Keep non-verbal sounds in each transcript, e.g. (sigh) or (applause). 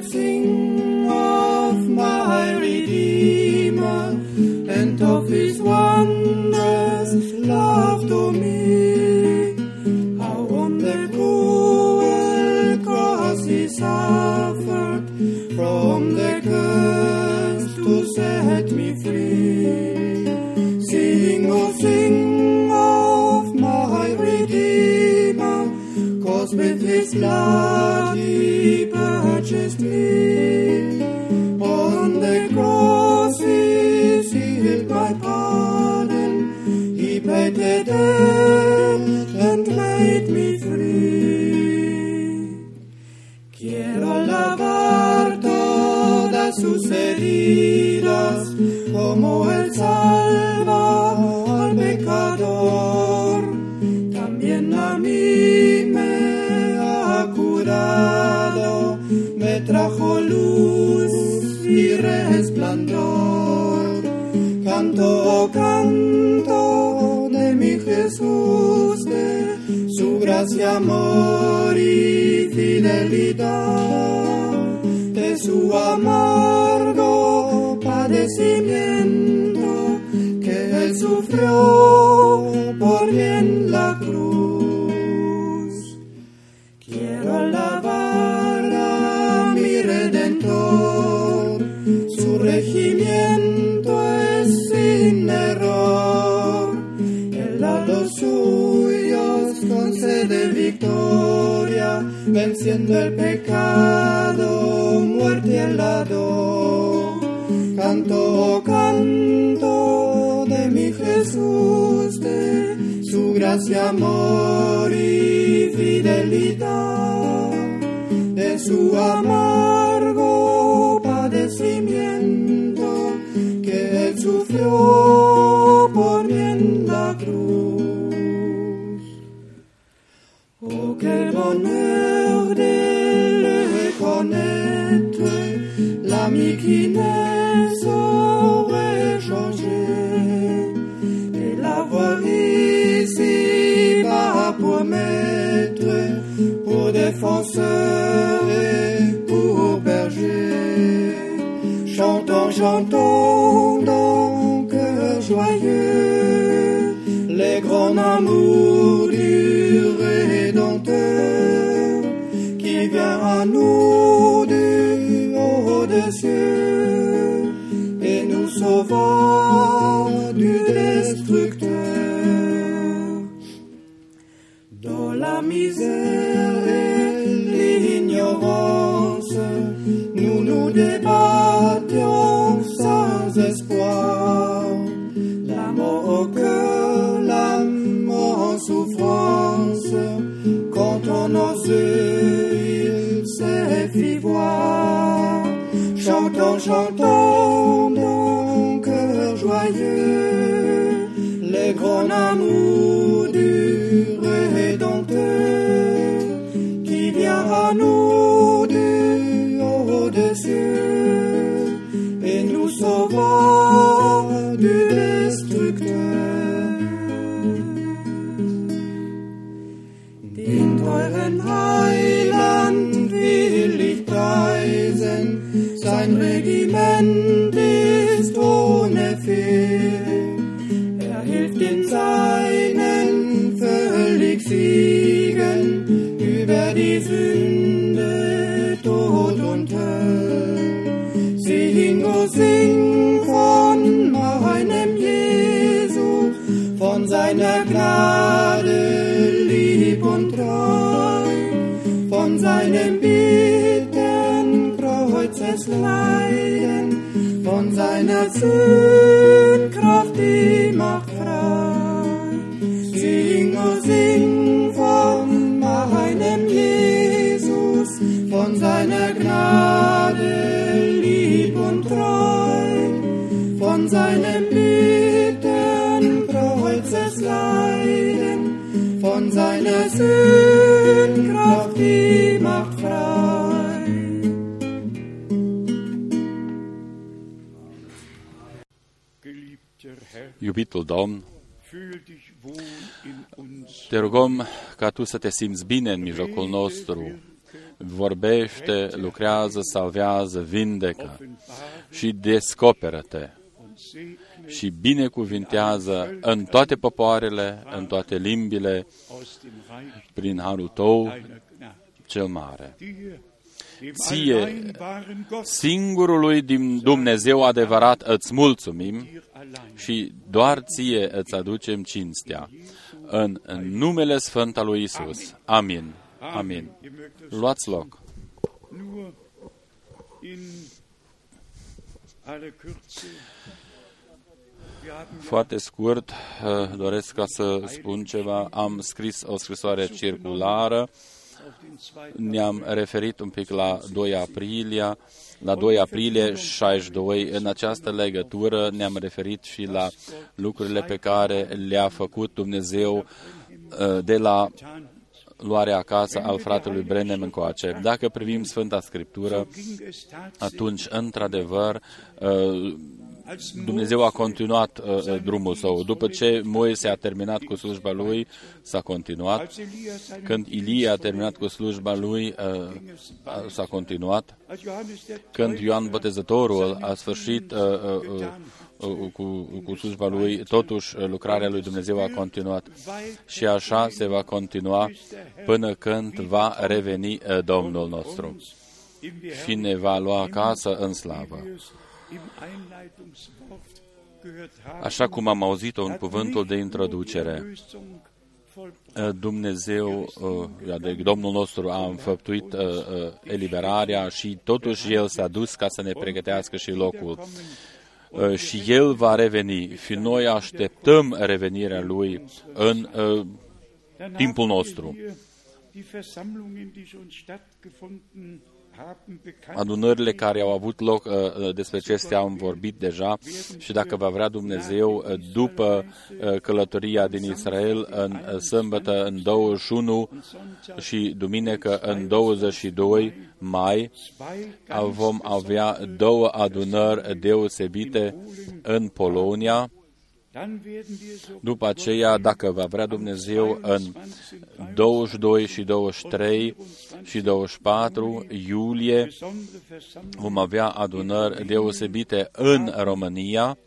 dancing. llenas de amor y fidelidad, de su amargo padecimiento que él sufrió. venciendo el pecado, muerte al lado. Canto, canto de mi Jesús, de su gracia, amor y fidelidad, de su amargo padecimiento que él sufrió. danseurs et pour berger, chantons, chantons. tu să te simți bine în mijlocul nostru. Vorbește, lucrează, salvează, vindecă și descoperă-te și binecuvintează în toate popoarele, în toate limbile, prin harul tău cel mare. Ție, singurului din Dumnezeu adevărat, îți mulțumim și doar ție îți aducem cinstea. În, în numele Sfânt al lui Isus. Amin. Amin. Luați loc. Foarte scurt, uh, doresc ca să spun ceva. Am scris o scrisoare circulară, ne-am referit un pic la 2 aprilie, la 2 aprilie 62. În această legătură ne-am referit și la lucrurile pe care le-a făcut Dumnezeu uh, de la luarea acasă al fratelui Brenem încoace. Dacă privim Sfânta Scriptură, atunci, într-adevăr, uh, Dumnezeu a continuat uh, uh, drumul său. După ce Moise a terminat cu slujba lui, s-a continuat. Când Ilie a terminat cu slujba lui, uh, s-a continuat. Când Ioan Botezătorul a sfârșit uh, uh, uh, cu, cu slujba lui, totuși uh, lucrarea lui Dumnezeu a continuat. Și așa se va continua până când va reveni uh, Domnul nostru și ne va lua acasă în slavă. Așa cum am auzit-o în cuvântul de introducere, Dumnezeu, adică Domnul nostru a înfăptuit eliberarea și totuși El s-a dus ca să ne pregătească și locul. Și El va reveni. Și noi așteptăm revenirea Lui în timpul nostru adunările care au avut loc, uh, uh, despre acestea am vorbit deja și dacă va vrea Dumnezeu, uh, după călătoria din Israel, în sâmbătă în 21 și duminică în 22 mai, vom avea două adunări deosebite în Polonia, după aceea, dacă va vrea Dumnezeu, în 22 și 23 și 24 iulie vom avea adunări deosebite în România,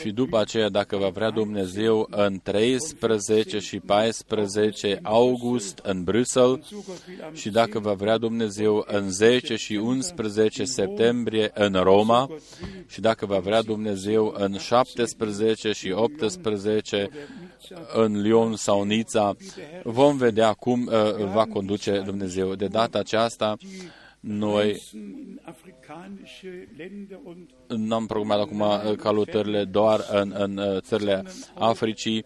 și după aceea, dacă va vrea Dumnezeu, în 13 și 14 august în Bruxelles și dacă va vrea Dumnezeu, în 10 și 11 septembrie în Roma și dacă va vrea Dumnezeu, în 17 și 18 în Lyon sau Nița, vom vedea cum uh, va conduce Dumnezeu. De data aceasta, noi n-am programat acum uh, călătorile doar în, în uh, țările Africii,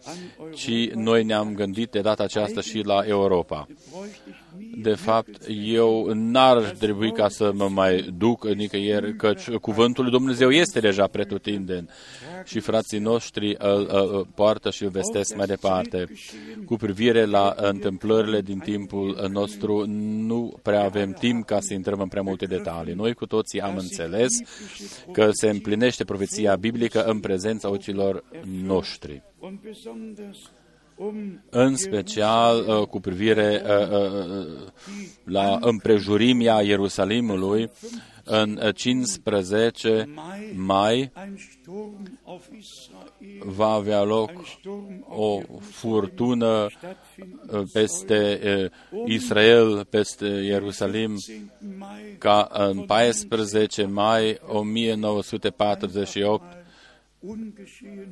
ci noi ne-am gândit de data aceasta și la Europa. De fapt, eu n-ar trebui ca să mă mai duc nicăieri, căci cuvântul lui Dumnezeu este deja pretutindeni și frații noștri îl, îl poartă și îl vestesc mai departe. Cu privire la întâmplările din timpul nostru, nu prea avem timp ca să intrăm în prea multe detalii. Noi cu toții am înțeles că se împlinește profeția biblică în prezența ochilor noștri în special uh, cu privire uh, uh, la împrejurimea Ierusalimului, în 15 mai va avea loc o furtună peste Israel, peste Ierusalim, ca în 14 mai 1948 Uh, uh,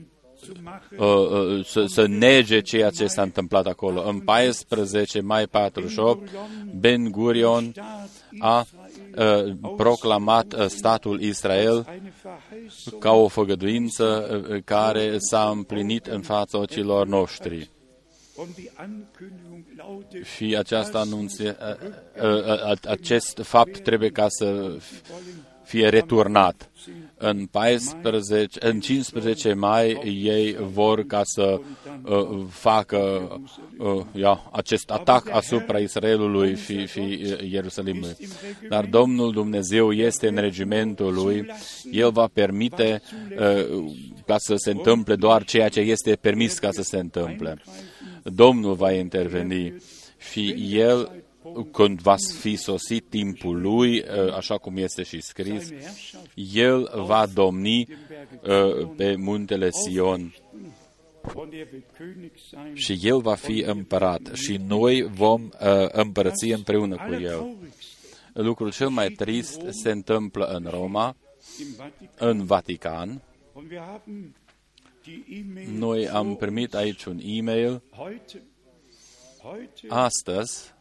să, să nege ceea ce s-a întâmplat acolo. În 14 mai 48, Ben Gurion a uh, proclamat statul Israel ca o făgăduință care s-a împlinit în fața ochilor noștri. Și aceasta anunție, acest fapt trebuie ca să fie returnat. În, 14, în 15 mai ei vor ca să uh, facă uh, ia, acest atac asupra Israelului și, și uh, Ierusalimului. Dar Domnul Dumnezeu este în regimentul lui, El va permite uh, ca să se întâmple doar ceea ce este permis ca să se întâmple. Domnul va interveni și El când va fi sosit timpul lui, așa cum este și scris, el va domni pe muntele Sion și el va fi împărat și noi vom împărăți împreună cu el. Lucrul cel mai trist se întâmplă în Roma, în Vatican. Noi am primit aici un e-mail. Astăzi,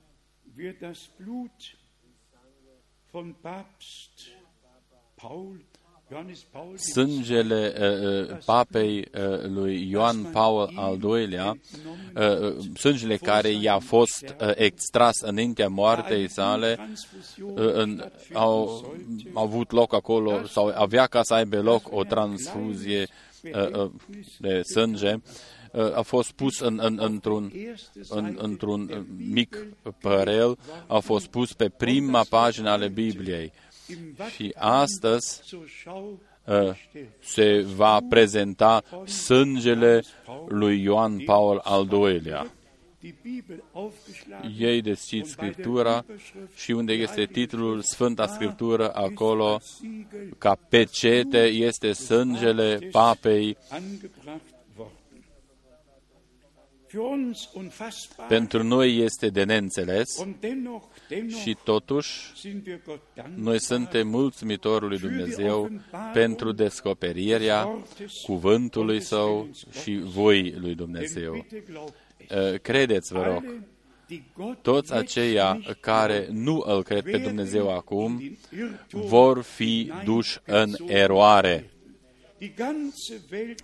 sângele uh, uh, papei uh, lui Ioan Paul al II-lea, uh, sângele care i-a fost uh, extras înaintea moartei sale, uh, în, au, au avut loc acolo, sau avea ca să aibă loc o transfuzie uh, uh, de sânge, a fost pus în, în, într-un, în, într-un mic părel, a fost pus pe prima pagină ale Bibliei. Și astăzi se va prezenta sângele lui Ioan Paul al II-lea. Ei deschid Scriptura și unde este titlul Sfânta Scriptură, acolo, ca pecete, este sângele papei pentru noi este de neînțeles și totuși noi suntem mulțumitori lui Dumnezeu pentru descoperirea cuvântului Său și voii lui Dumnezeu. Uh, credeți, vă rog, toți aceia care nu îl cred pe Dumnezeu acum vor fi duși în eroare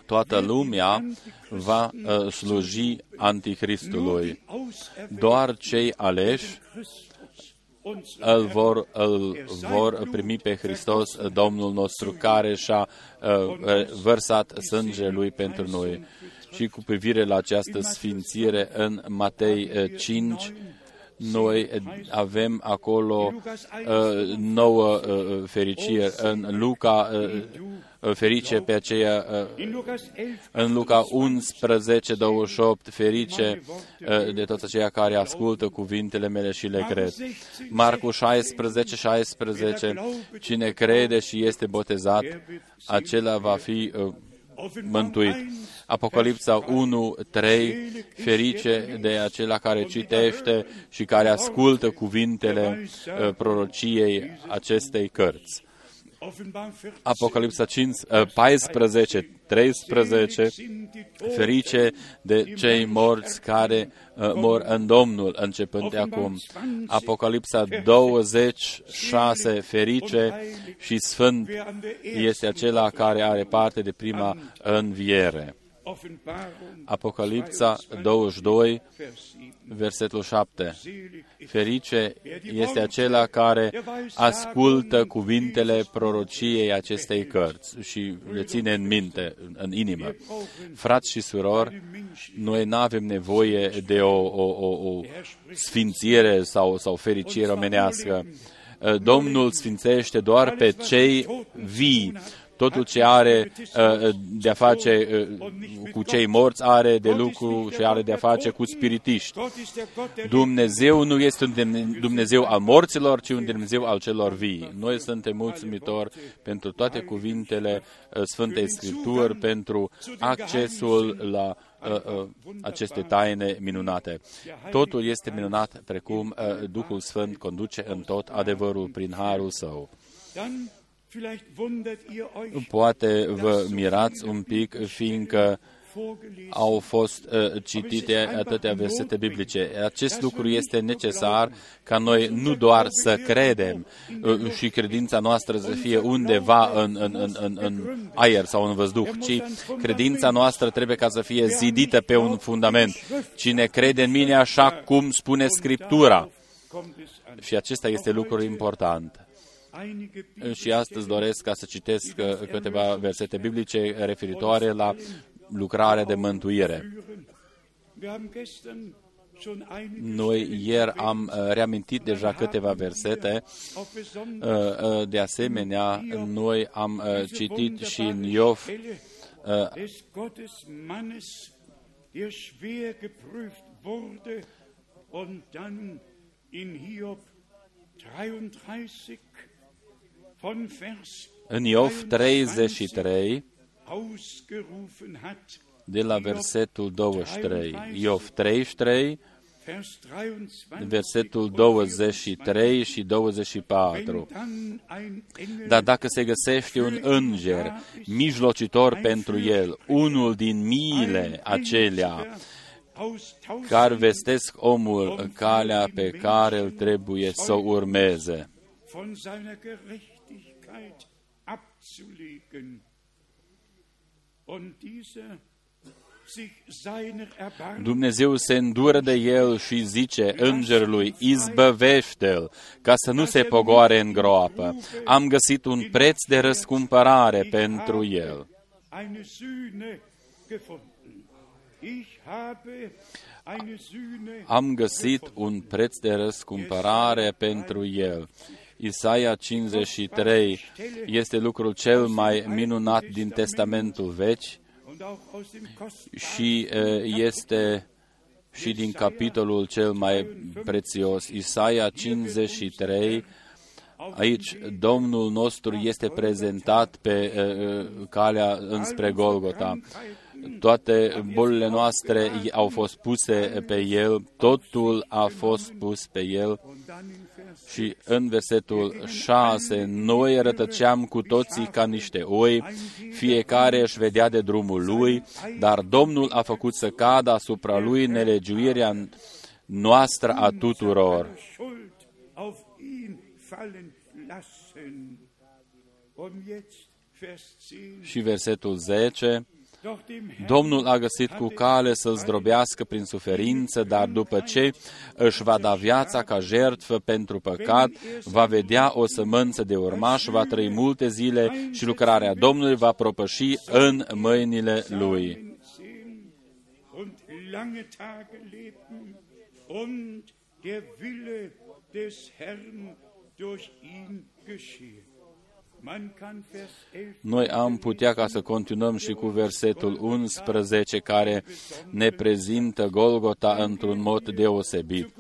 toată lumea va uh, sluji Antichristului. Doar cei aleși îl vor, îl vor primi pe Hristos, Domnul nostru, care și-a uh, vărsat sângele Lui pentru noi. Și cu privire la această sfințire în Matei 5, uh, noi avem acolo uh, nouă uh, fericire. În Luca uh, ferice pe aceea în Luca 11, 28, ferice de toți aceia care ascultă cuvintele mele și le cred. Marcu 16, 16, cine crede și este botezat, acela va fi mântuit. Apocalipsa 1, 3, ferice de acela care citește și care ascultă cuvintele prorociei acestei cărți. Apocalipsa 5, 14, 13, ferice de cei morți care uh, mor în Domnul, începând de acum. Apocalipsa 26, ferice și sfânt este acela care are parte de prima înviere. Apocalipsa 22, versetul 7. Ferice este acela care ascultă cuvintele prorociei acestei cărți și le ține în minte, în inimă. Frați și surori, noi nu avem nevoie de o, o, o, o sfințire sau, sau fericire omenească. Domnul sfințește doar pe cei vii, Totul ce are uh, de-a face uh, cu cei morți are de lucru și are de-a face cu spiritiști. Dumnezeu nu este un Dumnezeu al morților, ci un Dumnezeu al celor vii. Noi suntem mulțumitori pentru toate cuvintele uh, Sfântei Scripturi, pentru accesul la uh, uh, aceste taine minunate. Totul este minunat precum uh, Duhul Sfânt conduce în tot adevărul prin harul său. Poate vă mirați un pic, fiindcă au fost uh, citite atâtea versete biblice. Acest lucru este necesar ca noi nu doar să credem uh, și credința noastră să fie undeva în, în, în, în, în aer sau în văzduh, ci credința noastră trebuie ca să fie zidită pe un fundament. Cine crede în mine așa cum spune Scriptura. Și acesta este lucru important. Și astăzi doresc ca să citesc uh, câteva versete biblice referitoare la lucrarea de mântuire. Noi ieri am uh, reamintit deja câteva versete. Uh, de asemenea, noi am citit și în Iov der schwer geprüft wurde und dann in Hiob 33 von Vers În Iov 33, ausgerufen hat, de la versetul 23. Iov 33, Vers 23 versetul 23 și 24. dann ein Engel Dar dacă se găsește un înger, mijlocitor pentru el, unul din miile acelea, aus tausend care vestesc omul calea pe care îl trebuie să o urmeze. Dumnezeu se îndură de el și zice îngerului, izbăvește-l, ca să nu se pogoare în groapă. Am găsit un preț de răscumpărare pentru el. Eine Sühne gefunden. Ich habe eine Sühne Am găsit un preț de răscumpărare pentru el. Isaia 53 este lucrul cel mai minunat din Testamentul Vechi und auch aus dem kostbaren și e, este și din capitolul cel mai prețios, Isaia 53, aici Domnul nostru este prezentat pe e, e, calea înspre Golgota. Toate bolile noastre au fost puse pe El, totul a fost pus pe El und dann in Vers și în versetul 6, noi rătăceam cu toții ca niște oi, fiecare își vedea de drumul lui, dar Domnul a făcut să cadă asupra lui nelegiuirea noastră a tuturor. Schuld auf ihn fallen lassen. Und jetzt Vers 10. Și versetul 10, Doch dem Herrn Domnul a găsit cu cale să-l zdrobească prin suferință, dar după ce își va da viața ca jertfă pentru păcat, va vedea o sămânță de urmaș, va trăi multe zile și lucrarea Domnului va propăși în mâinile lui. sehen und lange Tage leben und der Wille des Herrn durch ihn geschehe. Man kann Vers 11 Noi am putea ca să continuăm și cu versetul 11 care ne prezintă Golgota într-un mod deosebit.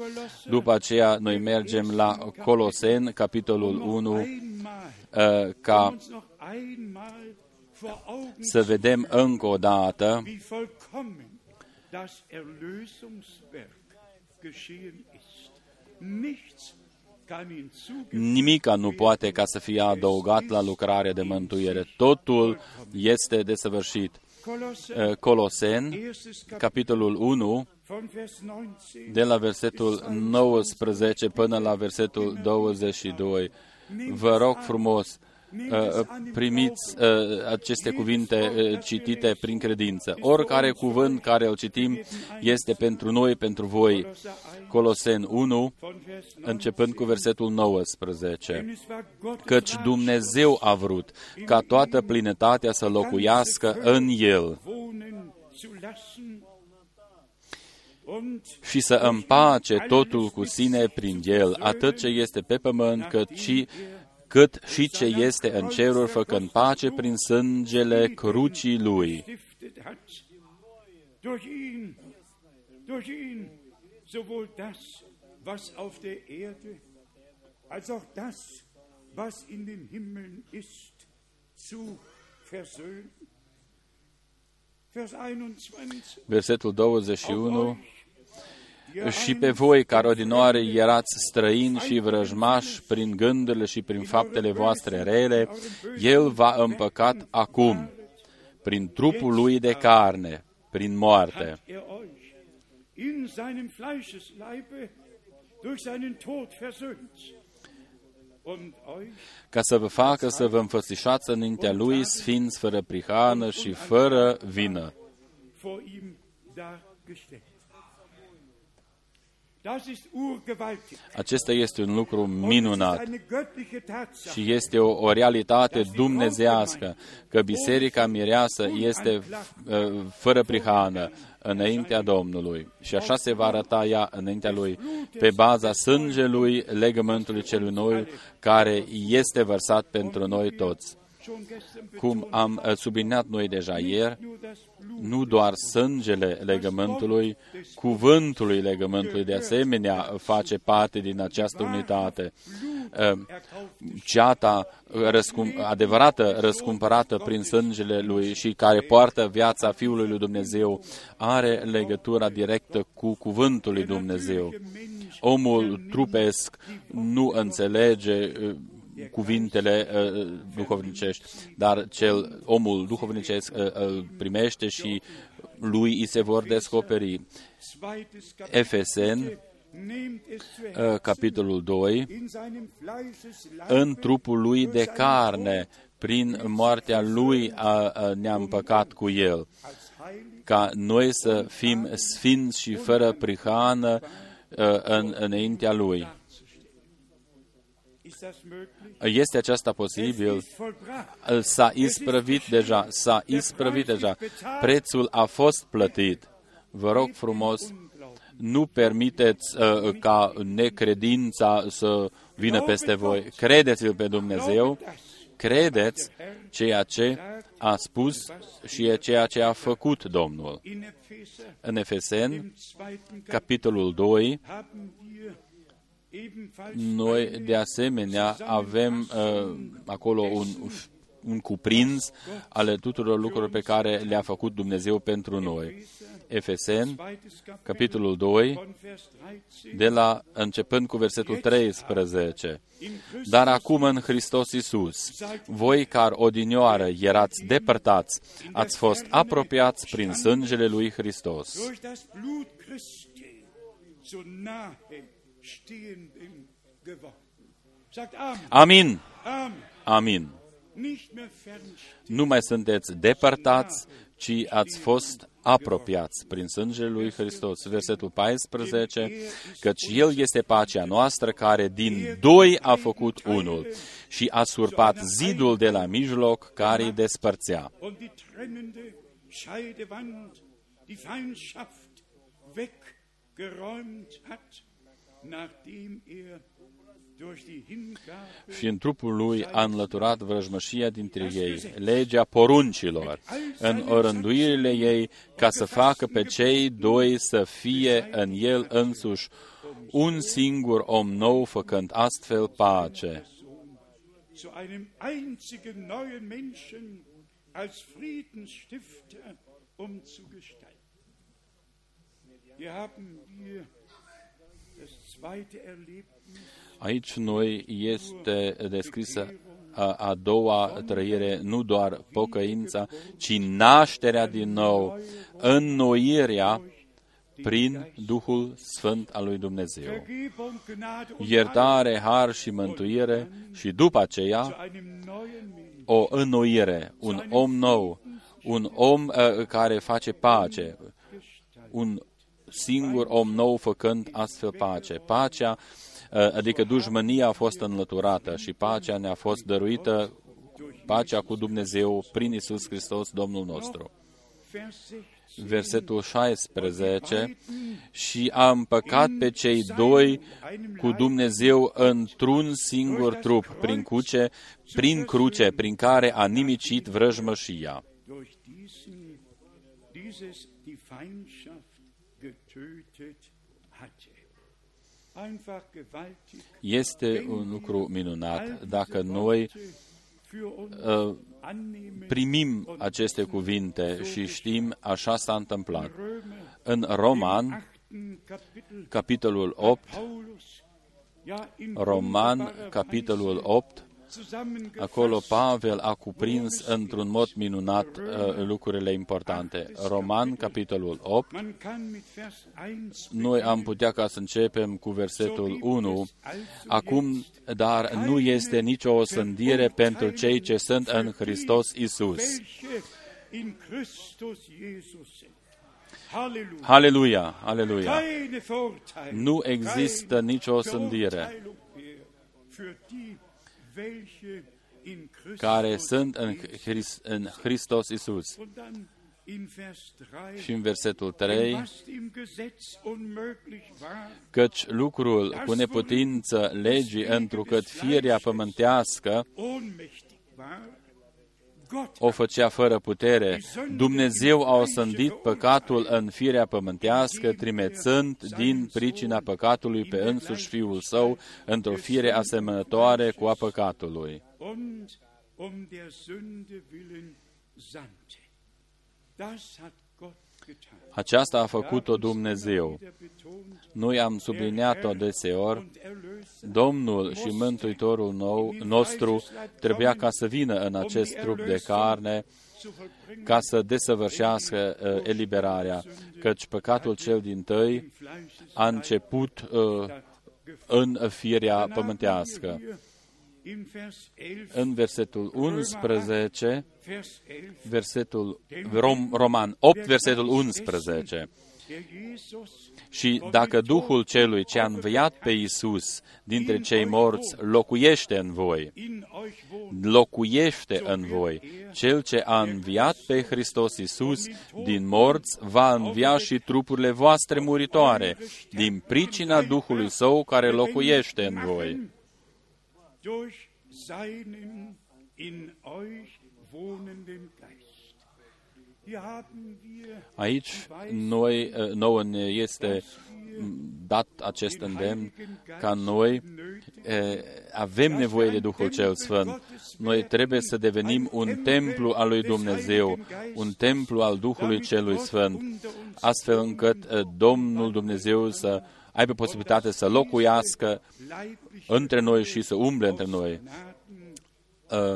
După aceea noi mergem la Colosen, capitolul 1, einmal uh, ca uns noch einmal vor Augen să vedem încă o dată wie vollkommen das Erlösungswerk geschehen ist. Nichts kann hinzugefügt nimica nu poate ca să fie adăugat la lucrarea de mântuire. Totul este desăvârșit. Kolosse, Uh, Colosen, erstes Kapitel capitolul 1, von Vers 19 de la versetul 19 până la versetul 22. Vă rog frumos, uh, primiți uh, aceste cuvinte uh, citite prin credință. Oricare cuvânt care îl citim este pentru noi, pentru voi. Colosen 1, von Vers 19. începând cu versetul 19. Denn es war Gottes Căci Dumnezeu a vrut ca toată plinătatea să locuiască în El wohnen zu lassen und și să împace totul cu sine prin El, atât ce este pe pământ, cât și, cât și ce este în ceruri, făcând pace prin sângele crucii Lui. stiftet hat. Durch ihn, durch ihn, sowohl das, was auf der Erde, als auch das, was in den Himmeln ist, zu versöhnen. Vers 21. Versetul 21 Euch, ihr și pe voi, care odinoare erați străini și vrăjmași prin gândurile și prin faptele voastre rele, El va împăcat acum, prin trupul Lui de carne, prin moarte, hat er euch in seinem Fleischesleibe durch seinen Tod versöhnt und euch ca să vă facă să vă înfățișați înaintea Lui sfinți, fără prihană și fără vină. vor ihm dargestellt. Das ist urgewaltig. Acesta este un lucru Und es ist minunat. eine göttliche Tatsache. și este o, o realitate dumnezească că Biserica Mireasă este uh, fără prihană înaintea Domnului. Și așa se va arăta ea înaintea Lui pe baza sângelui legământului celui nou care este vărsat pentru noi toți. Cum am uh, subliniat noi deja ieri, nu doar sângele legământului, cuvântului legământului de asemenea face parte din această unitate. Uh, ceata răscum, adevărată răscumpărată prin sângele lui și care poartă viața Fiului lui Dumnezeu are legătura directă cu cuvântul lui Dumnezeu. Omul trupesc nu înțelege uh, cuvintele uh, duhovnicești, dar cel omul duhovnicesc uh, îl primește și lui îi se vor descoperi. Efesen, uh, capitolul 2, în trupul lui de carne, prin moartea lui a, a, ne-am păcat cu el, ca noi să fim sfinți și fără prihană uh, în, înaintea lui. Este aceasta posibil? S-a isprăvit deja, s-a isprăvit deja. Prețul a fost plătit. Vă rog frumos, nu permiteți uh, ca necredința să vină peste voi. Credeți-l pe Dumnezeu, credeți ceea ce a spus și ceea ce a făcut Domnul. În Efesen, capitolul 2, noi, de asemenea, avem uh, acolo un, un cuprins ale tuturor lucrurilor pe care le-a făcut Dumnezeu pentru noi. Efesen, capitolul 2, de la începând cu versetul 13. Dar acum în Hristos Iisus, voi care odinioară erați depărtați, ați fost apropiați prin sângele lui Hristos Amin. Amin. Nu mai sunteți depărtați, ci ați fost apropiați prin sângele lui Hristos. Versetul 14, căci El este pacea noastră care din doi a făcut unul și a surpat zidul de la mijloc care îi despărțea. weggeräumt hat și în trupul lui a înlăturat vrăjmășia dintre ei, legea poruncilor, în orânduirile ei, ca să facă pe cei doi să fie în el însuși un singur om nou, făcând astfel pace. Wir haben hier Aici noi este descrisă a, a doua trăire, nu doar pocăința, ci nașterea din nou, înnoirea prin Duhul Sfânt al lui Dumnezeu. Iertare, har și mântuire și după aceea o înnoire, un om nou, un om uh, care face pace, un singur om nou făcând astfel pace. Pacea, uh, adică dușmânia a fost înlăturată și pacea ne-a fost dăruită, pacea cu Dumnezeu prin Isus Hristos, Domnul nostru. Versetul 16, și a împăcat pe cei doi cu Dumnezeu într-un singur trup, prin cruce, prin cruce, prin care a nimicit vrăjmășia este un lucru minunat dacă noi uh, primim aceste cuvinte și știm așa s-a întâmplat. În Roman, capitolul 8, Roman, capitolul 8, Acolo Pavel a cuprins într-un mod minunat uh, lucrurile importante. Roman, capitolul 8. Noi am putea ca să începem cu versetul 1. Acum, dar nu este nicio osândire pentru cei ce sunt în Hristos Isus. Haleluia, aleluia. Nu există nicio osândire care sunt în, Christ, în Hristos Isus. Și în versetul 3, căci lucrul cu neputință legii, întrucât firea pământească o făcea fără putere. Dumnezeu a osândit păcatul în firea pământească, trimețând din pricina păcatului pe însuși Fiul Său într-o fire asemănătoare cu a păcatului. und um der Sünde willen sandte. Das hat Gott getan. Aceasta a făcut-o Dumnezeu. Wieder betont, Noi am subliniat-o deseori. und Erlöser Domnul și Mântuitorul nou, nostru trebuia ca să vină în acest trup de carne zu vollbringen, ca să desăvârșească uh, eliberarea, căci păcatul cel din tăi a început uh, în firea pământească. Im Vers 11, În versetul 11, Vers 11, versetul Rom, Roman 8, versetul 11. der Jesus Și dacă Duhul celui ce a înviat pe Iisus dintre cei morți locuiește în voi, in euch wohnt, locuiește în voi. Cel ce a înviat pe Hristos Iisus din morți va învia și trupurile voastre muritoare, din pricina Duhului Său care locuiește în voi. Durch seinen in euch wohnenden Geist. Hier haben wir Aici noi, nouă ne este dat acest îndemn ca noi eh, avem nevoie de Duhul cel Sfânt. Noi trebuie să devenim un templu al lui Dumnezeu, un templu al Duhului celui Sfânt, astfel încât eh, Domnul Dumnezeu să aibă posibilitatea să locuiască leibliche între noi și să umble între noi. Gnaden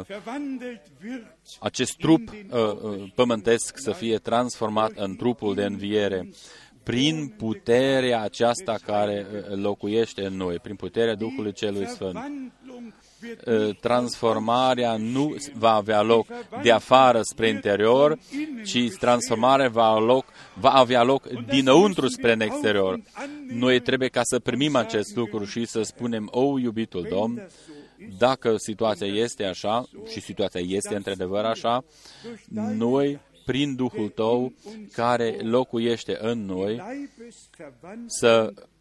verwandelt wird Acest trup uh, uh, pământesc să fie transformat în trupul de înviere prin puterea aceasta care uh, locuiește în noi, prin puterea Duhului Celui Sfânt. Verwandlung wird Uh, Transformarea nu va avea loc de afară spre interior, ci transformarea va, loc, va avea loc dinăuntru spre în exterior. Noi trebuie ca să primim acest lucru și să spunem, o, iubitul Domn, dacă situația este așa, și situația este într-adevăr așa, noi, prin Duhul Tău, care locuiește în noi, Leibesverwandlung să erlebt,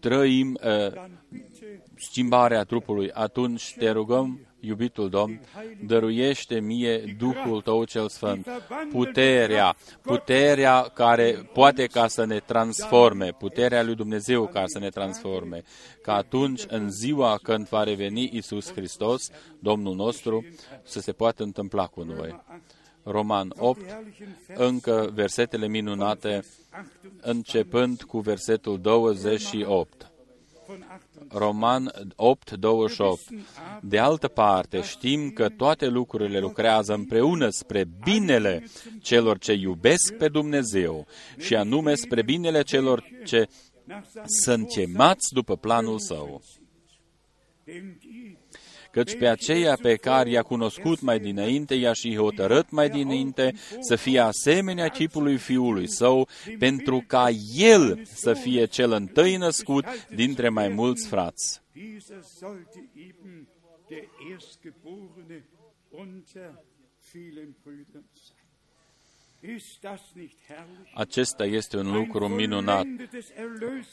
trăim uh, dann bitte schimbarea trupului, atunci te rugăm, iubitul Domn, dăruiește mie Duhul Tău cel Sfânt, puterea, puterea care poate ca să ne transforme, puterea lui Dumnezeu ca să ne transforme, ca atunci, în ziua când va reveni Isus Hristos, Domnul nostru, să se poată întâmpla cu noi. Roman 8, herrlichen Vers încă versetele minunate, începând cu versetul 28. von 8. Roman 8, 28. De altă parte, știm că toate lucrurile lucrează împreună spre binele celor ce iubesc pe Dumnezeu și anume spre binele celor ce Nach seinem sunt chemați după planul său. Denn die, Căci pe aceea pe care i-a cunoscut mai dinainte, i-a și hotărât mai dinainte să fie asemenea chipului fiului său, pentru ca el să fie cel întâi născut dintre mai mulți frați. dieser sollte eben der Erstgeborene unter vielen Brüdern sein. Ist das nicht herrlich? Acesta este un lucru Ein minunat, vollendetes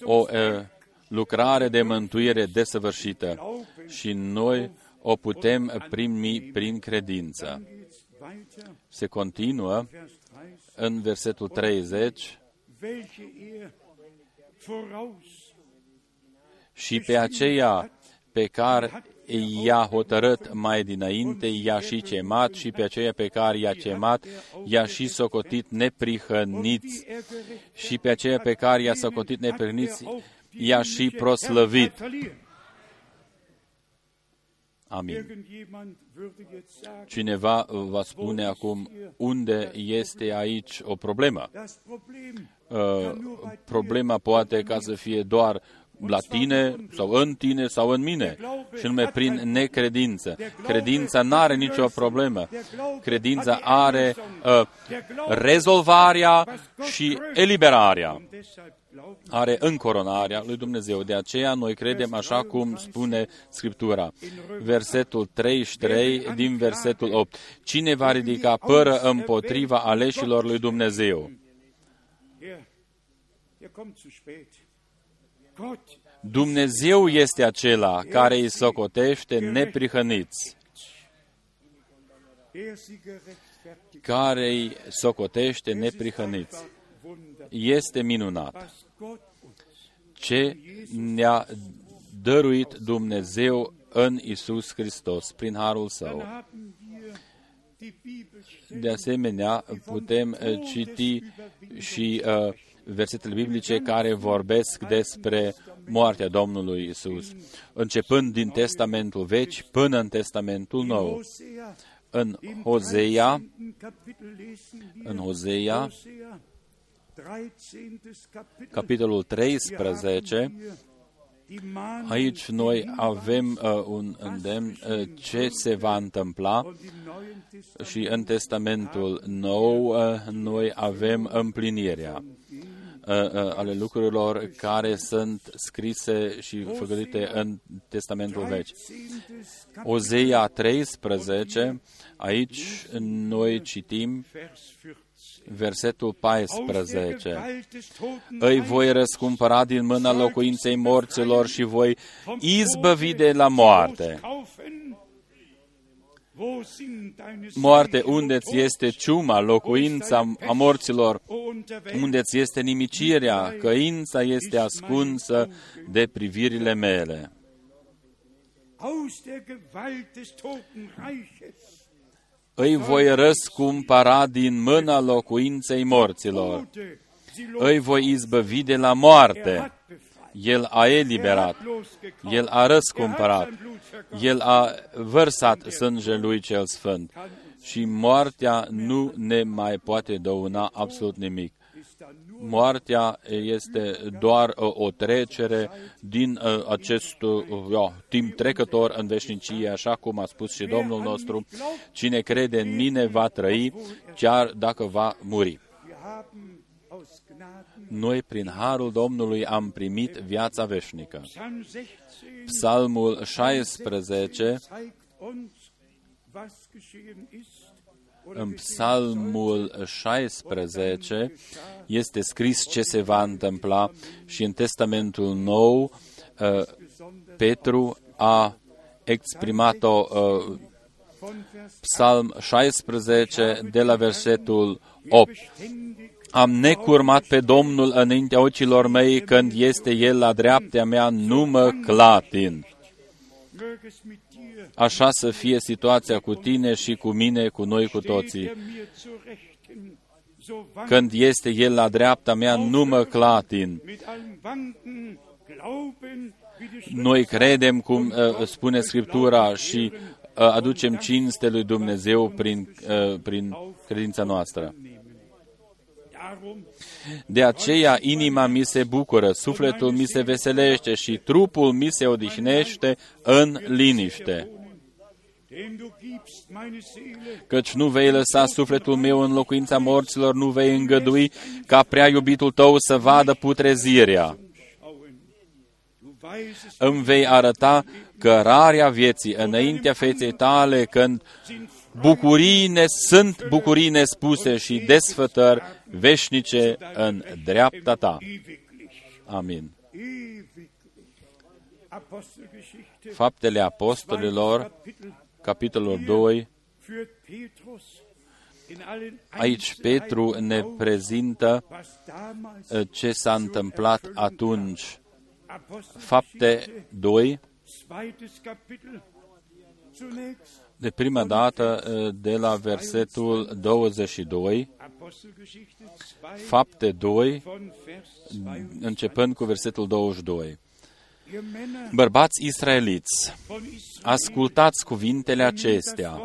o Erlösungswerk. e, lucrare de mântuire desăvârșită și noi o putem primi prin credință. Dann geht's weiter, Se continuă Vers 30, în versetul 30 welche er voraus și pe aceea pe care i-a hotărât mai dinainte, i-a și cemat și pe aceea pe care i-a cemat, i-a și socotit neprihăniți și pe aceea pe care i-a socotit neprihăniți, i-a și proslăvit. Amin. Irgendjemand würde jetzt sagen, Cineva va spune acum unde este aici o problemă. das Problem Uh, problema poate ca să fie doar la tine sau în tine sau în mine și nume prin necredință. Credința nu are nicio problemă. Credința are uh, rezolvarea și eliberarea. Deshalb glauben are încoronarea lui Dumnezeu. De aceea noi credem așa cum spune Scriptura. Versetul 33 din versetul 8. Cine va ridica pără împotriva aleșilor lui Dumnezeu? er, er kommt zu spät. Gott Dumnezeu este acela care îi socotește neprihăniți. er sie gerechtfertigt. care îi socotește neprihăniți. Wunder, Este minunat was Gott uns ce ne-a dăruit Dumnezeu în Isus Hristos, prin harul Dann Său. haben wir die Bibelstellen De asemenea, putem uh, citi și uh, versetele biblice care vorbesc despre moartea Domnului Isus, începând din Testamentul Vechi până în Testamentul Nou. Hosea. În Im Hozea, 13. Kapitel lesen wir în Hozea, Hosea, 13. Kapitel. Capitolul Hier haben 13, wir die Mahnung, aici den noi Hinweis avem uh, un îndemn uh, ce se va întâmpla und im Neuen Testament și în Testamentul Nou uh, noi avem împlinirea uh, uh, ale lucrurilor care sunt scrise și făcute în Testamentul Vechi. 13. Kapitel, Ozea 13, aici noi citim Vers 14. Versetul Aus der 14. Gewalt des Toten Îi voi răscumpăra din mâna locuinței morților și voi izbăvi de la moarte. Moarte, unde ți este ciuma, locuința a morților, unde ți este nimicirea, căința este ascunsă de privirile mele. Aus der Gewalt des Totenreiches Îi voi răscumpăra din mâna locuinței morților. Tote, sie Îi voi izbăvi de la Er moarte. hat befreit. El a eliberat. Er hat losgekauft. El a răscumpărat. Er hat sein Blut vergossen. El a vărsat sângele lui cel sfânt. Și moartea nu ne mai poate dăuna absolut nimic. Ist da nur Moartea este doar o, o trecere din uh, acest uh, ja, timp trecător în veșnicie, așa cum a spus și Domnul nostru, cine crede în mine va trăi, chiar dacă va muri. wir haben aus Gnaden Noi, prin harul Domnului, am primit viața veșnică. Psalm 16 Psalmul 16, în geschehen Psalmul 16, este scris ce se va întâmpla și în Testamentul Nou uh, Petru a exprimat-o uh, von Vers Psalm 16 de la versetul 8. Am necurmat pe Domnul înaintea ochilor mei când este El la dreaptea mea, nu mă clatin. Möge es mit dir, Așa să fie situația cu tine și cu mine, cu noi cu steht toții. er mir zur Rechten, so wankt Când este El la dreapta mea, nu mă clatin. mit allem Wanken, Glauben, wie die Schrift Noi credem, cum uh, spune Scriptura, și uh, aducem cinste lui Dumnezeu prin, uh, prin credința noastră. Nehmen. Darum De aceea inima mi se bucură, sufletul mi se veselește și trupul mi se odihnește în liniște. Denn du gibst meine Seele Căci nu vei lăsa sufletul meu în locuința morților, nu vei îngădui ca prea iubitul tău să vadă putrezirea. schauen. Du weisest, Îmi vei arăta cărarea vieții înaintea feței tale când sind bucurii ne, sunt bucurii nespuse și desfătări veșnice în dreapta ta. ewiglich, Amin. ewiglich. Apostelgeschichte, Faptele Apostolilor, Kapitel, capitolul 2, führt Petrus in allen aici Petru ne Einzelheiten prezintă was damals uh, ce s-a întâmplat atunci. Apostelgeschichte, Fapte 2, zweites Kapitel. Zunächst de prima dată uh, de la versetul 22, Apostelgeschichte 2 Fapte 2, von Vers 2. începând cu versetul 22. Ihr Männer Bărbați israeliți, von Israel, ascultați cuvintele nimmt das acestea.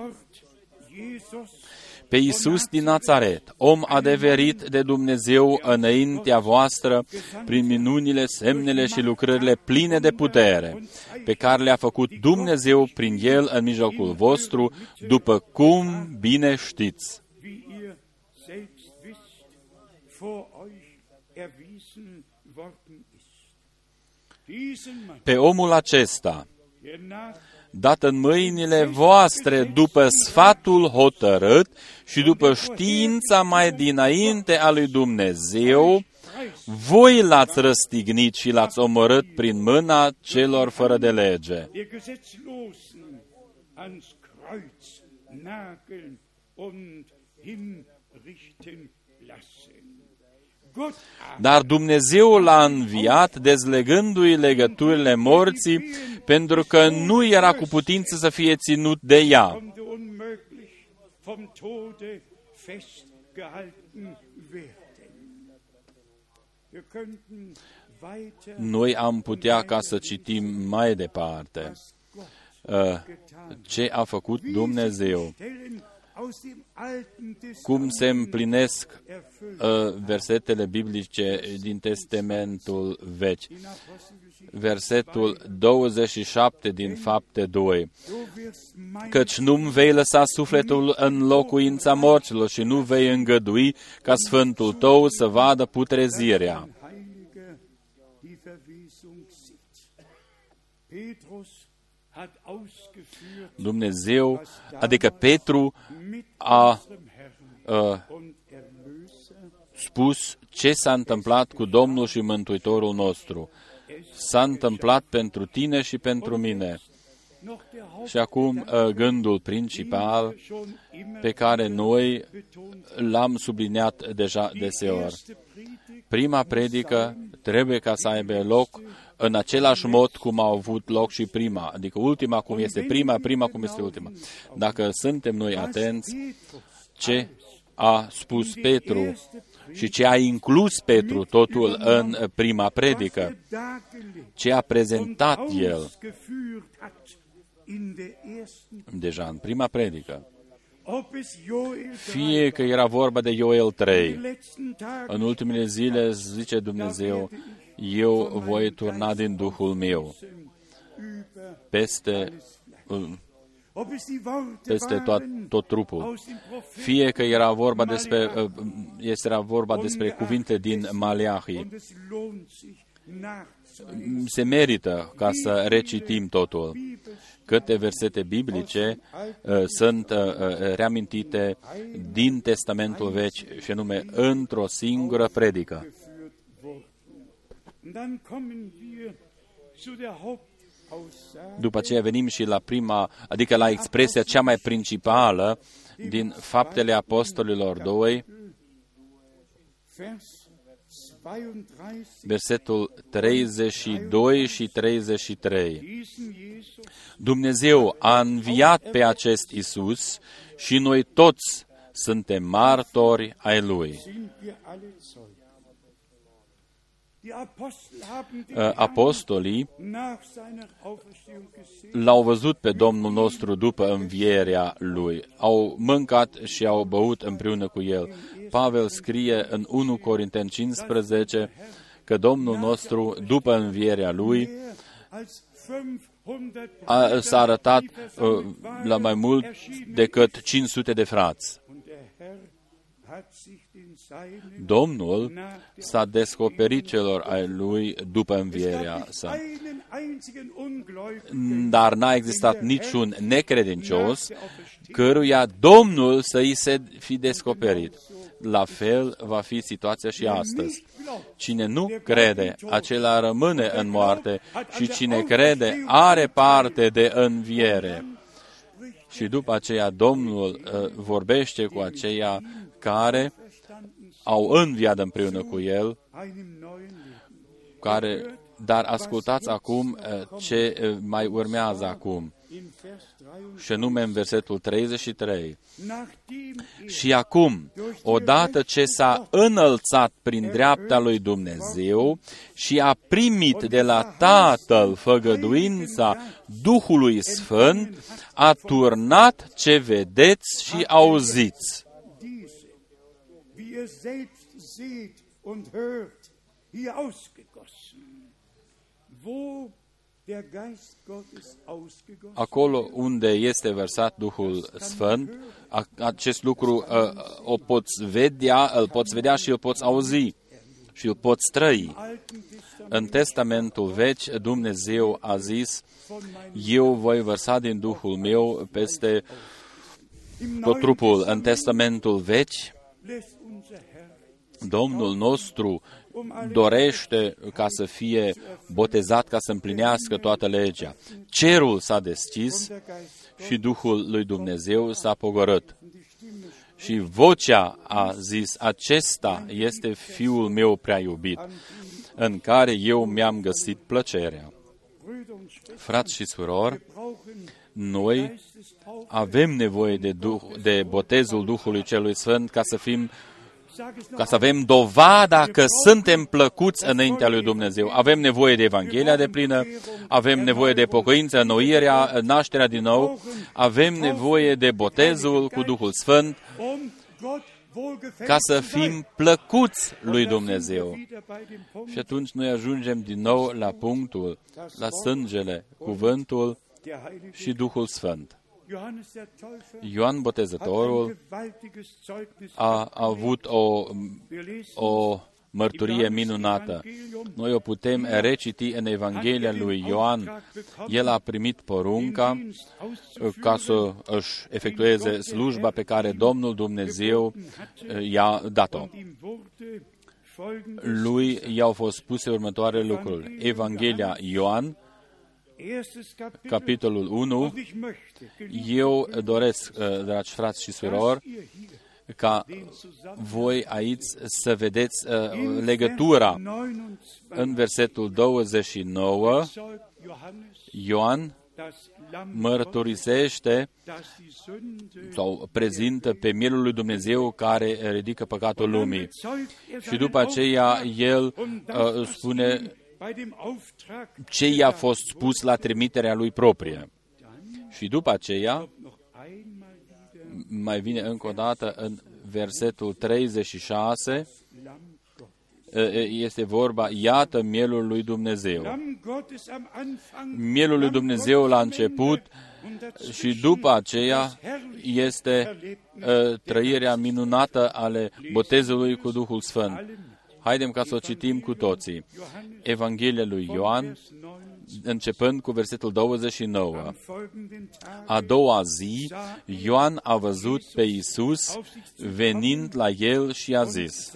Wort Jesus Pe Iisus din Nazaret, om adeverit de Dumnezeu înaintea voastră, prin minunile, semnele și lucrările pline de putere, pe care le-a făcut Dumnezeu prin El în mijlocul vostru, după cum bine știți. wie ihr selbst wisst, vor euch erwiesen worden ist. Diesen Mann, Pe omul acesta, der nach dat în mâinile voastre după sfatul hotărât și după știința mai dinainte a lui Dumnezeu, Preis voi l-ați răstignit și l-ați omorât prin mâna celor fără de lege. der Gesetzlosen ans Kreuz nageln und hinrichten lassen. Gott Dar Dumnezeu l-a înviat dezlegându-i legăturile morții, pentru că nu era cu putință să fie ținut de ea. konnte unmöglich vom Tode festgehalten werden. Wir könnten weiter Noi am putea ca să citim mai departe was Gott uh, getan ce a făcut Wie sich Dumnezeu, die Stellen aus dem Alten cum se Testament împlinesc erfüllt. uh, versetele biblice din Testamentul Vechi. In Apostelgeschichte Versetul 27 din Fapte 2. Du wirst mein Căci nu-mi vei lăsa sufletul în locuința morților și nu vei îngădui ca Sfântul tău să vadă putrezirea. ein Heiliger die Verwesung sieht. Petrus hat ausgeführt Dumnezeu, adică Petru, mit a unserem Herrn uh, und Erlöser spus ce s-a întâmplat cu Domnul și Mântuitorul nostru. S-a întâmplat pentru tine și pentru mine. Noch der Și acum uh, gândul principal Haupt schon immer pe care noi betont. l-am subliniat deja Die deseori. erste Predigt Prima predică trebuie ca să aibă loc în același mod cum a avut loc și prima, adică ultima cum este prima, prima cum este ultima. Dacă suntem noi atenți Petrus ce a spus Petru și ce a inclus Petru totul în prima predică, er dargelegt ce a und prezentat el ausgeführt hat in der ersten, deja în prima predică. ob es Joel Fie că era vorba de Ioel 3, die letzten Tage în ultimele zile, zice Dumnezeu, eu voi turna din Duhul meu über peste, ob es die Worte peste tot, waren tot trupul. aus dem Propheten Fie că era vorba despre, este era vorba despre cuvinte din Maleahi, und es lohnt sich nachzulesen. se merită ca să recitim totul. Câte versete biblice uh, sunt uh, uh, reamintite din Testamentul Vechi, și anume într-o singură predică. geführt wurden. Und dann kommen wir zu der Hauptaussage După aceea venim și la prima, adică la expresia cea mai principală din Faptele Apostolilor 2, Vers 32. Versetul 32 și 33. Diesen Jesus Dumnezeu a înviat pe acest Isus și noi toți suntem martori ai Lui. sind wir alle Zeugen. Die Apostel haben den Uh, Herrn Apostolii nach seiner Auferstehung gesehen. l-au văzut pe Domnul nostru după învierea Lui. Au mâncat și au băut împreună cu El. Pavel scrie în 1 Corinteni 15 că Domnul nostru, după învierea Lui, Mehr als 500 a, s-a arătat die uh, versammelt la waren, mai mult erschienen decât 500 de frați. Domnul s-a descoperit celor ai Lui după Es gab învierea nicht sa. einen einzigen Ungläubigen, Dar n-a existat niciun necredincios căruia Domnul să îi se fi descoperit. La fel va fi situația și astăzi. Cine nu crede, acela rămâne în moarte și cine crede are parte de înviere. Și după aceea Domnul uh, vorbește cu aceia care au înviat împreună cu El, einem neuen Leben. care, dar ascultați acum uh, ce uh, mai urmează acum, In Vers 3 și anume în versetul 33. nachdem er Și acum, odată ce s-a înălțat prin dreapta lui Dumnezeu și a primit de la Tatăl făgăduința Duhului Sfânt, a turnat ce vedeți și auziți. Diese, wie ihr selbst seht und hört, hier ausgegossen. Wo der Geist Gottes ausgegossen Acolo unde este versat Duhul Sfânt, a- acest lucru uh, o poți vedea, îl poți vedea și îl poți auzi și îl poți trăi. Alten Testament În Testamentul Vechi, Dumnezeu a zis, von meinem eu voi vărsa din Duhul meu peste Im tot Neuen trupul. În Testament Testamentul Vechi, lässt unser Herr Domnul nostru dorește ca să fie botezat, ca să împlinească toată legea. Cerul s-a deschis der Geist și Duhul lui Dumnezeu s-a pogorât. Și vocea a zis, acesta este Fiul meu prea iubit, în care eu mi-am găsit plăcerea. Frați și surori, noi avem nevoie de, duh, de botezul Duhului Celui Sfânt ca să fim ca să avem dovada că suntem plăcuți înaintea lui Dumnezeu. Avem nevoie de Evanghelia de plină, avem nevoie de pocăință, înnoirea, nașterea din nou, avem nevoie de botezul cu Duhul Sfânt ca să fim plăcuți lui Dumnezeu. Și atunci noi ajungem din nou la punctul, la sângele, cuvântul și Duhul Sfânt. Ioan Botezătorul a avut o, o mărturie minunată. Noi o putem reciti în Evanghelia lui Ioan. El a primit porunca ca să își efectueze slujba pe care Domnul Dumnezeu i-a dat-o. Lui i-au fost spuse următoarele lucruri. Evanghelia Ioan, capitolul 1, eu doresc, uh, dragi frați și surori, ca voi aici să vedeți uh, legătura. în versetul 29, Ioan mărturisește sau prezintă pe mielul lui Dumnezeu care ridică păcatul lumii. Și după aceea el uh, spune ce i-a fost spus la trimiterea lui proprie. Și după aceea, mai vine încă o dată în versetul 36, este vorba, iată mielul lui Dumnezeu. Mielul lui Dumnezeu la început și după aceea este trăirea minunată ale botezului cu Duhul Sfânt. Haidem ca să o citim cu toții. Evanghelia lui Ioan, începând cu versetul 29. A doua zi, Ioan a văzut pe Isus venind la el și a zis,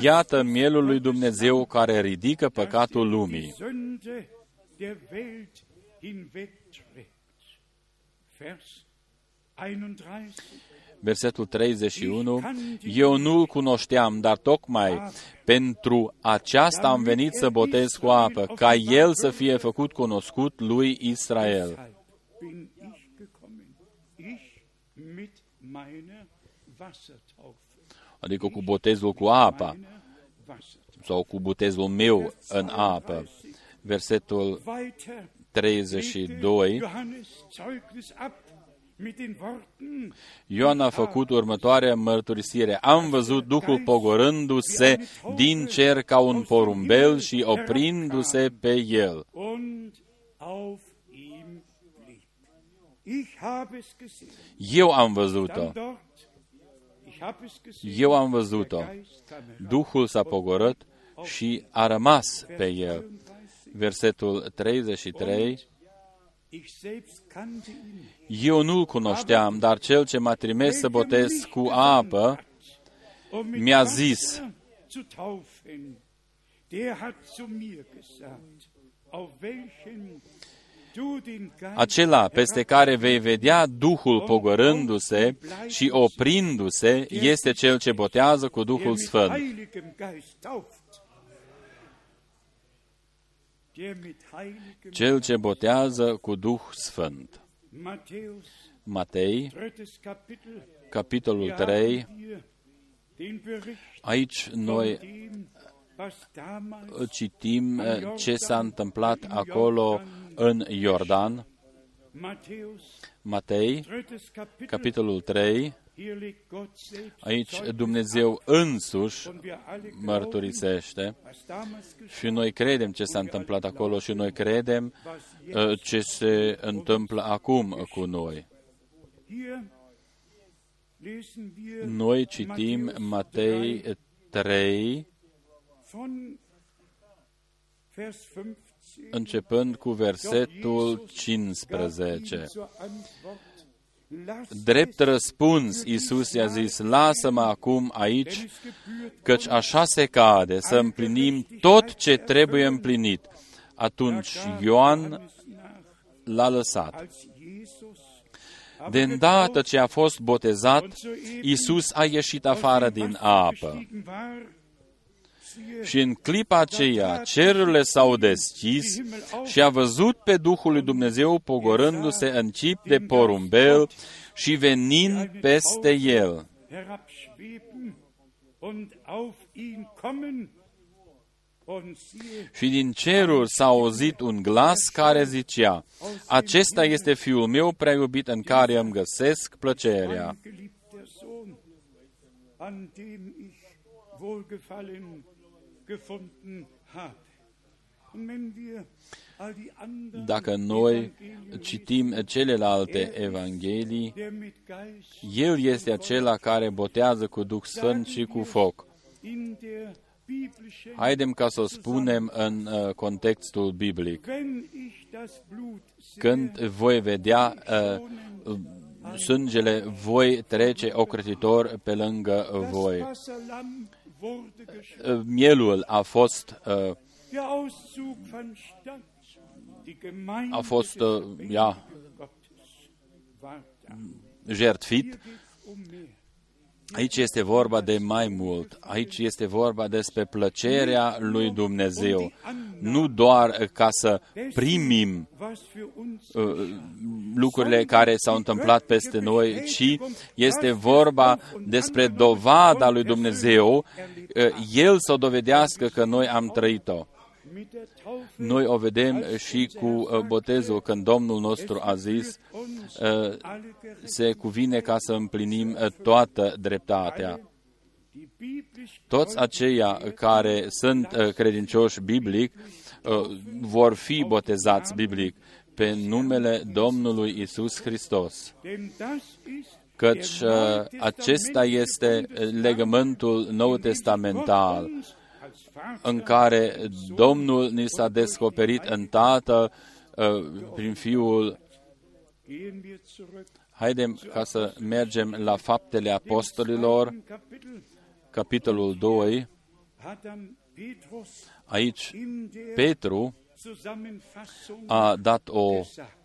Iată mielul lui Dumnezeu care ridică păcatul lumii. Vers 31 versetul 31, eu nu-l cunoșteam, dar tocmai pentru aceasta am venit să botez cu apă, ca el să fie făcut cunoscut lui Israel. Adică cu botezul cu apă, sau cu botezul meu în apă. Versetul 32, Ioan a făcut următoarea mărturisire. Am văzut Duhul pogorându-se din cer ca un porumbel și oprindu-se pe el. Eu am văzut-o. Eu am văzut-o. Duhul s-a pogorât și a rămas pe el. Versetul 33 eu nu-l cunoșteam, dar cel ce m-a trimis să botez cu apă mi-a zis, acela peste care vei vedea Duhul pogorându-se și oprindu-se este cel ce botează cu Duhul Sfânt. Cel ce botează cu Duh Sfânt. Matei, capitolul 3, aici noi citim eh, ce s-a întâmplat acolo în Iordan. Matei, capitolul 3, Aici Dumnezeu însuși mărturisește. și noi credem ce s-a întâmplat acolo și noi credem uh, ce se întâmplă acum cu noi. Noi citim Matei 3, începând cu versetul 15. Drept răspuns, Iisus i-a zis, lasă-mă acum aici, căci așa se cade, să împlinim tot ce trebuie împlinit. Atunci Ioan l-a lăsat. als Jesus aber De îndată ce a fost botezat, und soeben Isus a ieșit aus afară dem din Wasser apă. Gestiegen war, siehe, Și în clipa aceea, cerurile s-au deschis și a văzut pe Duhul lui Dumnezeu pogorându-se în chip de porumbel și venind peste el. herabschweben und auf ihn kommen. Und siehe, Și din ceruri s-a auzit un glas care zicea, Acesta este Fiul meu prea iubit în care îmi găsesc plăcerea. mein geliebter Sohn, an dem ich Wohlgefallen Dacă noi Evangelien citim celelalte evanghelii, der mit Geist El este acela care botează cu Duh Sfânt și cu foc. in der biblischen Haidem ca să o spunem în uh, contextul biblic. wenn ich das Blut sehe, Când voi vedea uh, uh, sângele, voi trece ocrătitor pe lângă das voi. Wasserlamm wurde geschlagen. Uh, Mielul a fost uh, Der Auszug fand statt. Die Gemeinde a fost, des uh, ja, lebendigen Gottes war da. jertfit. Aici este vorba de mai mult. Aici este vorba despre plăcerea lui Dumnezeu. Nu doar ca să primim Was für uns uh, lucrurile care s-au întâmplat peste noi, ci este vorba despre dovada lui Dumnezeu, uh, El să o dovedească că noi am trăit-o. Mit der Taufe Noi o vedem și cu uh, botezul, când Domnul nostru a zis, uns uh, alle gerecht. se cuvine ca să împlinim uh, toată dreptatea. Die biblisch Toți aceia care sunt uh, credincioși biblic uh, vor fi botezați biblic pe numele Domnului Isus Hristos. denn das ist Căci uh, acesta este uh, legământul nou testamental uns als Vater în care Domnul ni s-a descoperit în Tată uh, prin Fiul. gehen wir zurück Haidem ca să mergem la faptele apostolilor, Im Kapitel capitolul 2. hat dann Petrus Aici in der Petru Zusammenfassung a dat o, gesagt und es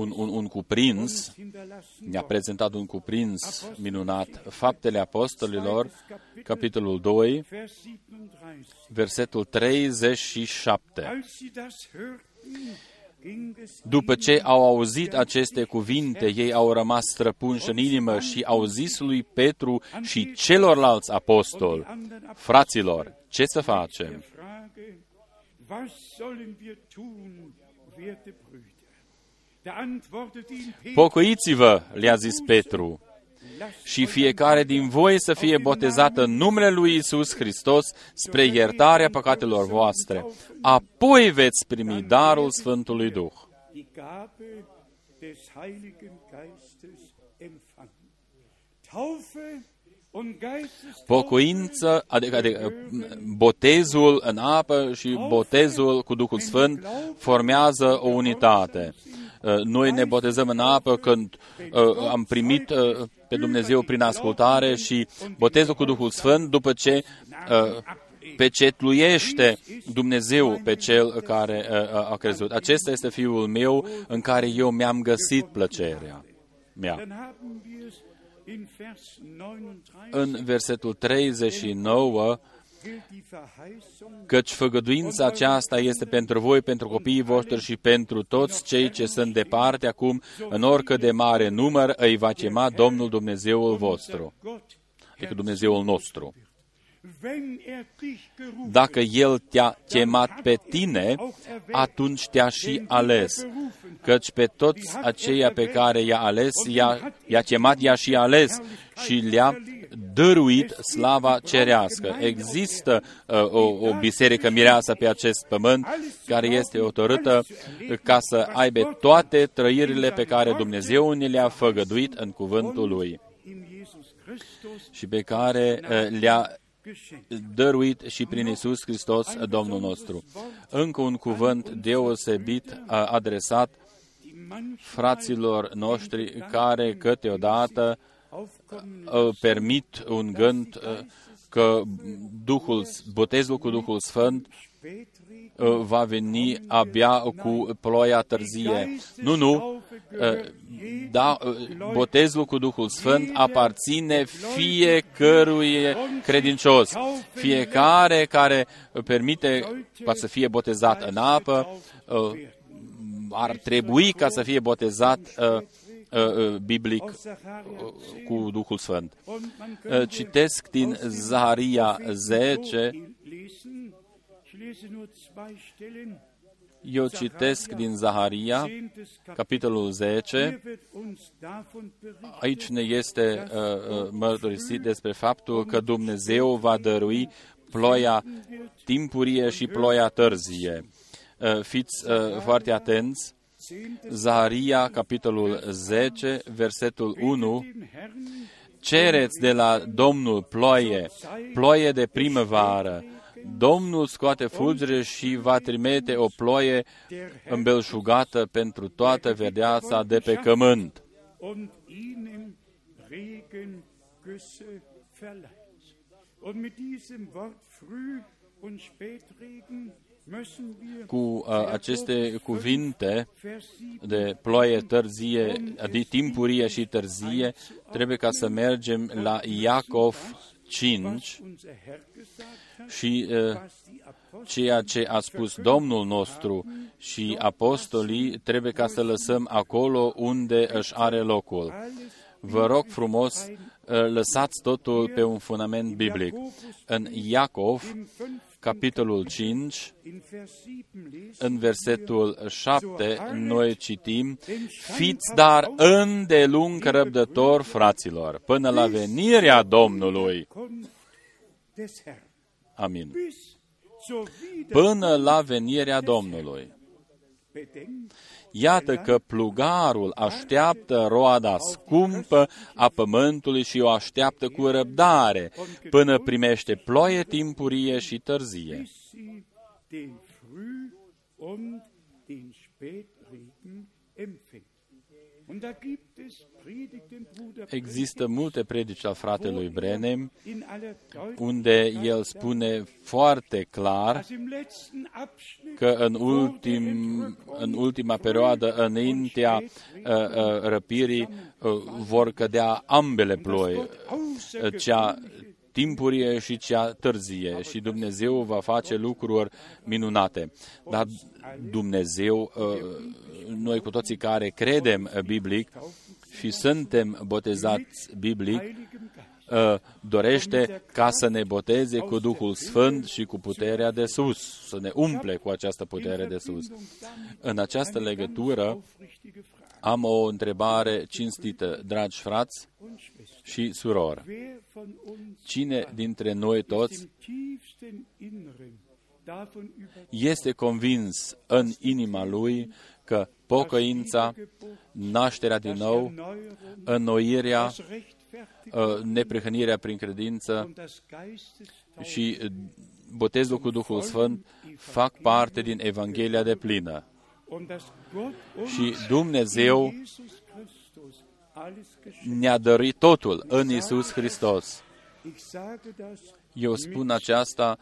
un, un, un cuprins uns hinterlassen ne-a worden. prezentat un cuprins minunat. Faptele Apostolilor, capitolul 2, Vers 37. versetul 37. Als sie das hörten, ging es După ce au auzit aceste cuvinte, ei au rămas străpunși în inimă și au zis lui Petru și celorlalți apostoli, fraților, ce să der facem? Frage, was sollen wir tun, werte Brüder? Da antwortete ihm Petrus, Pocăiți-vă, le-a zis Petru, și fiecare din voi să fie botezat în numele lui Isus Hristos spre iertarea păcatelor voastre. Apoi veți primi darul Sfântului Duh. die Gabe des Heiligen Geistes empfangen. Taufe und Geistes Pocăință, adică, adică botezul în apă și botezul cu Duhul Sfânt formează o unitate. Uh, Noi ne botezăm în apă când uh, am primit uh, pe Dumnezeu prin ascultare și botezul cu Duhul Sfânt după ce uh, pecetluiește Dumnezeu pe cel care uh, a crezut. Acesta este Fiul meu în care eu mi-am găsit plăcerea mea. Dann haben wir es in Vers 39 În versetul 39 gilt die Verheißung căci făgăduința aceasta este pentru voi, pentru copiii voștri și pentru toți cei ce sunt departe acum, în oricât de mare număr îi va chema Domnul Dumnezeul vostru, Gott. adică Dumnezeul nostru. Wenn er dich gerufen Dacă El te-a chemat pe tine, atunci te-a și ales, căci pe toți aceia pe care i-a ales, i-a, i-a chemat, i-a și ales și le-a dăruit slava cerească. Există uh, o, o biserică mireasă pe acest pământ care este otărâtă ca să aibă toate trăirile pe care Dumnezeu ne le-a făgăduit în cuvântul Lui in Jesus Christus și pe care uh, le-a geschenkt. dăruit și prin Isus Hristos, Domnul nostru. Încă un cuvânt deosebit uh, adresat Die manchmal fraților noștri care câteodată aufkommen uh, permit un gând uh, că Duhul, botezul cu Duhul Sfânt uh, va veni abia cu ploaia târzie. Nu, nu, uh, da, uh, botezul cu Duhul Sfânt aparține fiecărui credincios. Fiecare care permite ca să fie botezat în apă, ar trebui ca să fie botezat biblic cu Duhul Sfânt. Citesc din Zaharia 10, eu citesc din Zaharia, capitolul 10. Aici ne este uh, uh, mărturisit despre faptul că Dumnezeu va dărui ploia timpurie și ploia târzie. Uh, fiți uh, foarte atenți. Zaharia, capitolul 10, versetul 1. Cereți de la Domnul ploie, ploie de primăvară, Domnul scoate fulgere și va trimite o ploie îmbelșugată pentru toată verdeața de pe cământ. Cu uh, aceste cuvinte de ploaie târzie, de timpurie și târzie, trebuie ca să mergem la Iacov 5 și uh, ceea ce a spus Domnul nostru și apostolii trebuie ca să lăsăm acolo unde își are locul. Vă rog frumos, uh, lăsați totul pe un fundament biblic. În Iacov, capitolul 5, în versetul 7, noi citim, Fiți dar îndelung răbdător, fraților, până la venirea Domnului. Amin. Până la venirea Domnului. Iată că plugarul așteaptă roada scumpă a pământului și o așteaptă cu răbdare până primește ploie timpurie și târzie. Există multe predici al fratelui Brenem, unde el spune foarte clar că în, ultim, în ultima perioadă, înaintea uh, uh, răpirii, uh, vor cădea ambele ploi, cea timpurie și cea târzie. Și Dumnezeu va face lucruri minunate. Dar Dumnezeu, noi cu toții care credem biblic, și suntem botezați biblic, ă, dorește ca să ne boteze cu Duhul Sfânt și cu puterea de sus, să ne umple cu această putere de sus. În această legătură am o întrebare cinstită, dragi frați și surori. Cine dintre noi toți este convins în inima lui că pocăința, nașterea din nou, înnoirea, uh, neprihănirea prin credință și botezul cu Duhul Sfânt fac parte din Evanghelia de plină. Și Dumnezeu ne-a dăruit totul în Isus Hristos. Eu spun aceasta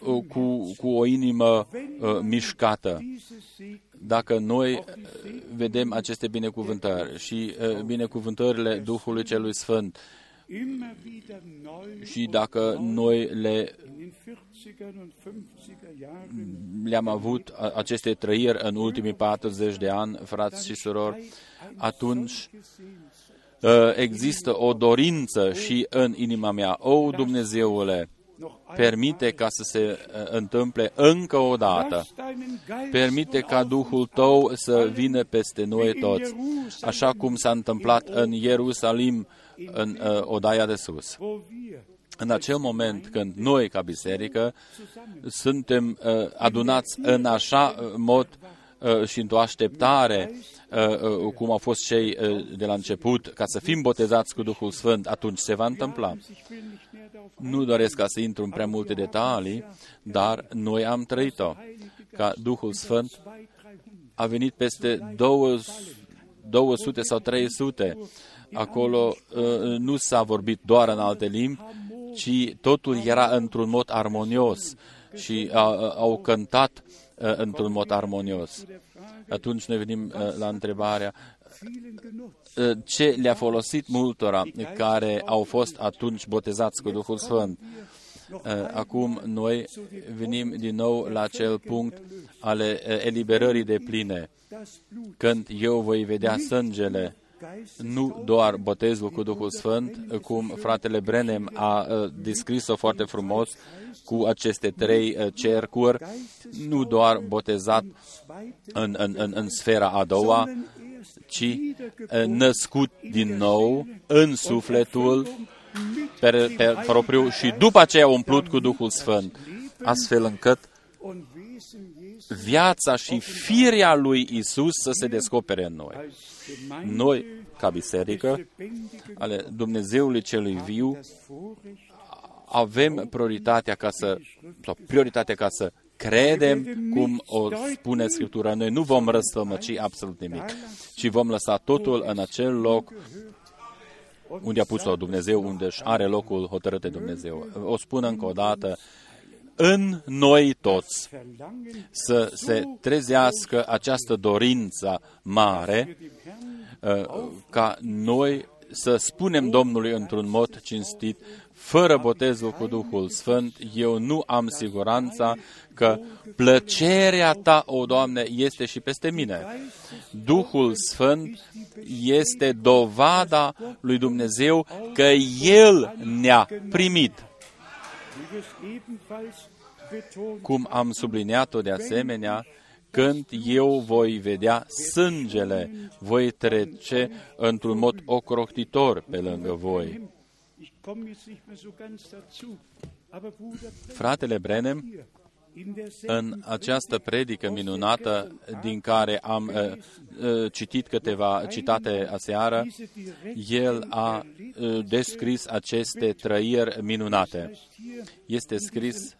uh, cu, cu o inimă uh, mișcată. Dacă noi uh, vedem aceste binecuvântări și uh, binecuvântările Duhului Celui Sfânt și dacă noi le le-am avut aceste trăiri în ultimii 40 de ani, frați și surori, atunci Uh, există o dorință și în inima mea. O, Dumnezeule, permite ca să se uh, întâmple încă o dată. Permite ca Duhul Tău să vină peste noi toți, așa cum s-a întâmplat în Ierusalim, în uh, odaia de sus. În acel moment când noi, ca biserică, suntem uh, adunați în așa uh, mod uh, și într-o așteptare Uh, uh, cum au fost cei uh, de la început, ca să fim botezați cu Duhul Sfânt, atunci se va întâmpla. Nu doresc ca să intru în prea multe detalii, dar noi am trăit-o, ca Duhul Sfânt a venit peste 200 sau 300. Acolo nu s-a vorbit doar în alte limbi, ci totul era într-un mod armonios și au cântat într-un mod armonios. Atunci ne venim la întrebarea ce le-a folosit multora care au fost atunci botezați cu Duhul Sfânt. Acum noi venim din nou la acel punct ale eliberării de pline, când eu voi vedea sângele nu doar botezul cu Duhul Sfânt, cum fratele Brenem a descris-o foarte frumos cu aceste trei cercuri, nu doar botezat în, în, în, în sfera a doua, ci născut din nou în sufletul pe, pe propriu și după aceea umplut cu Duhul Sfânt, astfel încât viața și firea lui Isus să se descopere în noi. Noi, ca biserică, ale Dumnezeului celui viu, avem prioritatea ca să, sau prioritatea ca să credem cum o spune Scriptura. Noi nu vom răstălmăci absolut nimic, ci vom lăsa totul în acel loc unde a pus-o Dumnezeu, unde își are locul hotărât de Dumnezeu. O spun încă o dată, în noi toți să se trezească această dorință mare uh, ca noi să spunem Domnului într-un mod cinstit, fără botezul cu Duhul Sfânt, eu nu am siguranța că plăcerea Ta, o Doamne, este și peste mine. Duhul Sfânt este dovada lui Dumnezeu că El ne-a primit. Cum am subliniat-o de asemenea, când eu voi vedea sângele, voi trece într-un mod ocrotitor pe lângă voi. Fratele Brenem, în această predică minunată din care am uh, uh, citit câteva citate aseară, el a uh, descris aceste trăiri minunate. Este scris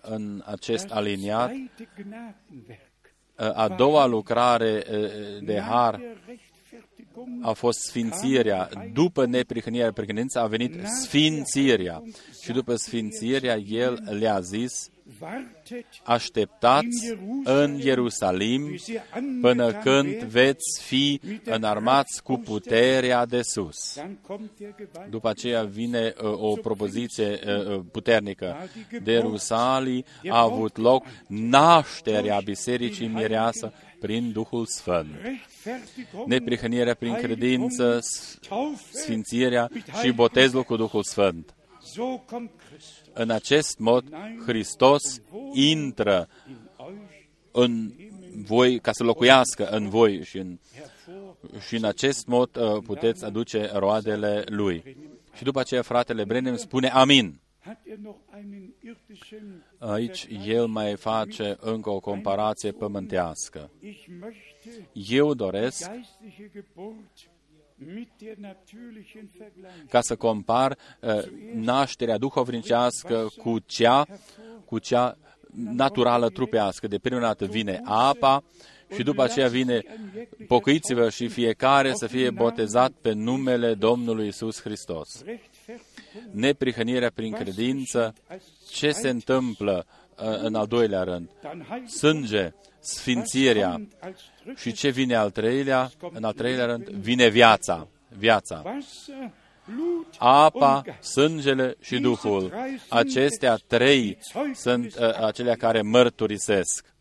în acest aliniat a doua lucrare de har a fost sfințirea. După neprihănirea prihănință a venit sfințirea. Și după sfințirea, el le-a zis, așteptați în Ierusalim până când veți fi înarmați cu puterea de sus. După aceea vine uh, o propoziție uh, uh, puternică. De Ierusalim a avut loc nașterea Bisericii Mireasă prin Duhul Sfânt. Neprihănirea prin credință, sfințirea și botezul cu Duhul Sfânt. În acest mod, Hristos intră în voi, ca să locuiască în voi și în, și în acest mod uh, puteți aduce roadele Lui. Și după aceea fratele Brenem spune Amin. Aici el mai face încă o comparație pământească. Eu doresc ca să compar uh, nașterea duhovnicească cu cea, cu cea naturală trupească. De prima dată vine apa și după aceea vine pocăiți-vă și fiecare să fie botezat pe numele Domnului Isus Hristos. Neprihănirea prin credință, ce se întâmplă uh, în al doilea rând? Sânge, sfințirea, și ce vine al treilea? În al treilea rând, vine viața. Viața. Apa, sângele și Duhul. Acestea trei sunt uh, acelea care mărturisesc.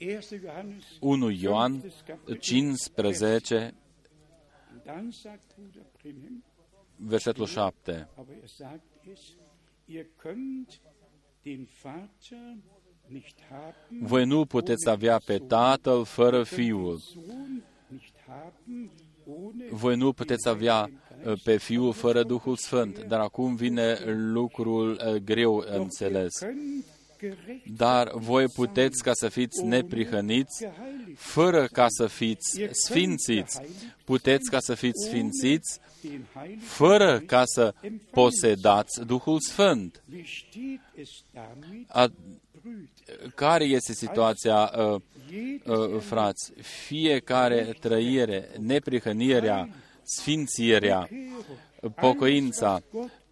1 Ioan 15, versetul 7. Voi nu puteți avea pe Tatăl fără Fiul. Voi nu puteți avea uh, pe Fiul fără Duhul Sfânt. Dar acum vine lucrul uh, greu înțeles. Dar voi puteți ca să fiți neprihăniți, fără ca să fiți sfințiți. Puteți ca să fiți sfințiți, fără ca să posedați Duhul Sfânt. A, care este situația, uh, uh, frați? Fiecare trăire, neprihănirea, sfințirea, pocăința,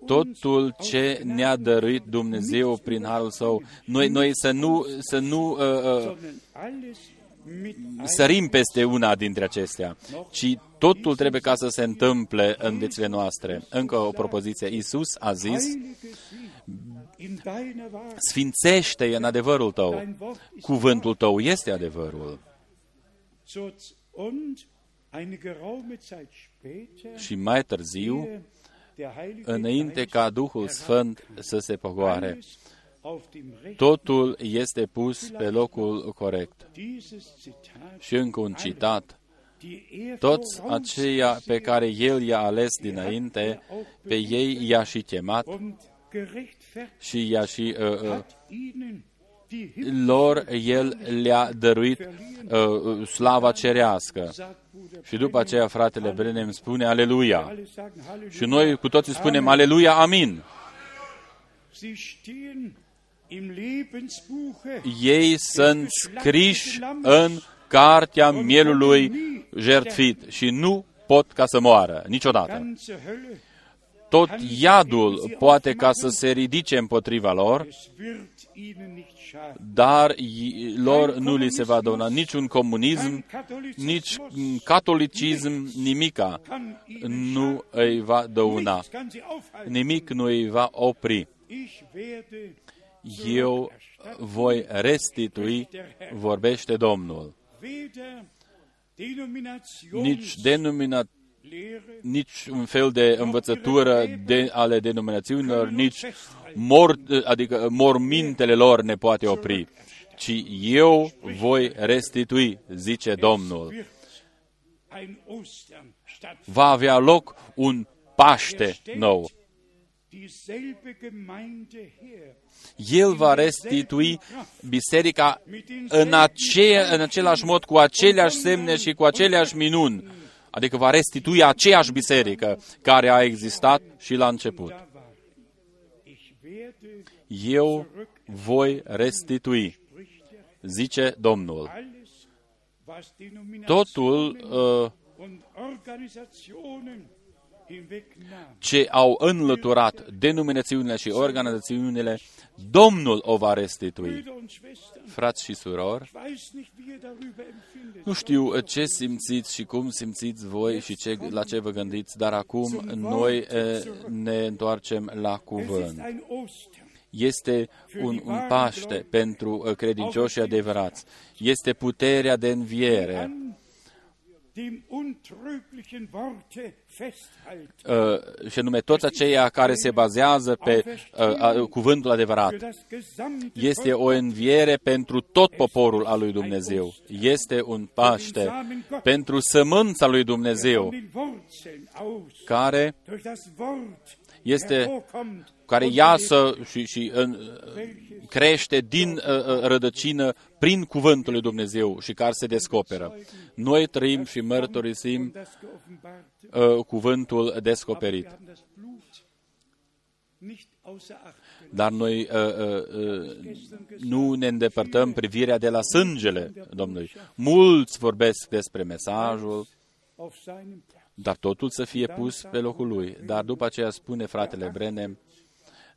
totul ce ne-a dăruit Dumnezeu prin harul său. Noi, noi să nu, să nu uh, uh, sărim peste una dintre acestea, ci totul trebuie ca să se întâmple în viețile noastre. Încă o propoziție. Isus a zis, sfințește în adevărul tău. Cuvântul tău este adevărul. Și mai târziu, înainte ca Duhul Sfânt să se pogoare, totul este pus pe locul corect. Și încă un citat. Toți aceia pe care El i-a ales dinainte, pe ei i-a și chemat și i-a și uh, uh, lor El le-a dăruit uh, slava cerească. Și după aceea fratele Brenem spune Aleluia. Și noi cu toții spunem Aleluia, Amin. Ei sunt scriși în cartea mielului jertfit și nu pot ca să moară niciodată. Tot iadul poate ca să se ridice împotriva lor, dar lor nu li se va dona niciun comunism, nici catolicism, nimica nu îi va dăuna. Nimic nu îi va opri. Eu voi restitui, vorbește Domnul. Nici denominat nici un fel de învățătură de, ale denominațiunilor, nici mor, adică mormintele lor ne poate opri, ci eu voi restitui, zice Domnul. Va avea loc un Paște nou. El va restitui biserica în, ace, în același mod, cu aceleași semne și cu aceleași minuni adică va restitui aceeași biserică care a existat și la început. Eu voi restitui, zice Domnul. Totul uh, ce au înlăturat denominațiunile și organizațiunile, Domnul o va restitui. Frați și surori, nu știu ce simțiți și cum simțiți voi și ce, la ce vă gândiți, dar acum noi ne întoarcem la cuvânt. Este un, un paște pentru credincioșii adevărați. Este puterea de înviere uh, și anume toți aceia care se bazează pe uh, uh, cuvântul adevărat. Este o înviere pentru tot poporul al lui Dumnezeu. Este un paște pentru sămânța lui Dumnezeu, care este care iasă și, și în, crește din uh, uh, rădăcină prin cuvântul lui Dumnezeu și care se descoperă. Noi trăim și mărturisim uh, cuvântul descoperit. Dar noi uh, uh, uh, nu ne îndepărtăm privirea de la sângele Domnului. Mulți vorbesc despre mesajul, dar totul să fie pus pe locul lui. Dar după aceea spune fratele Brenem,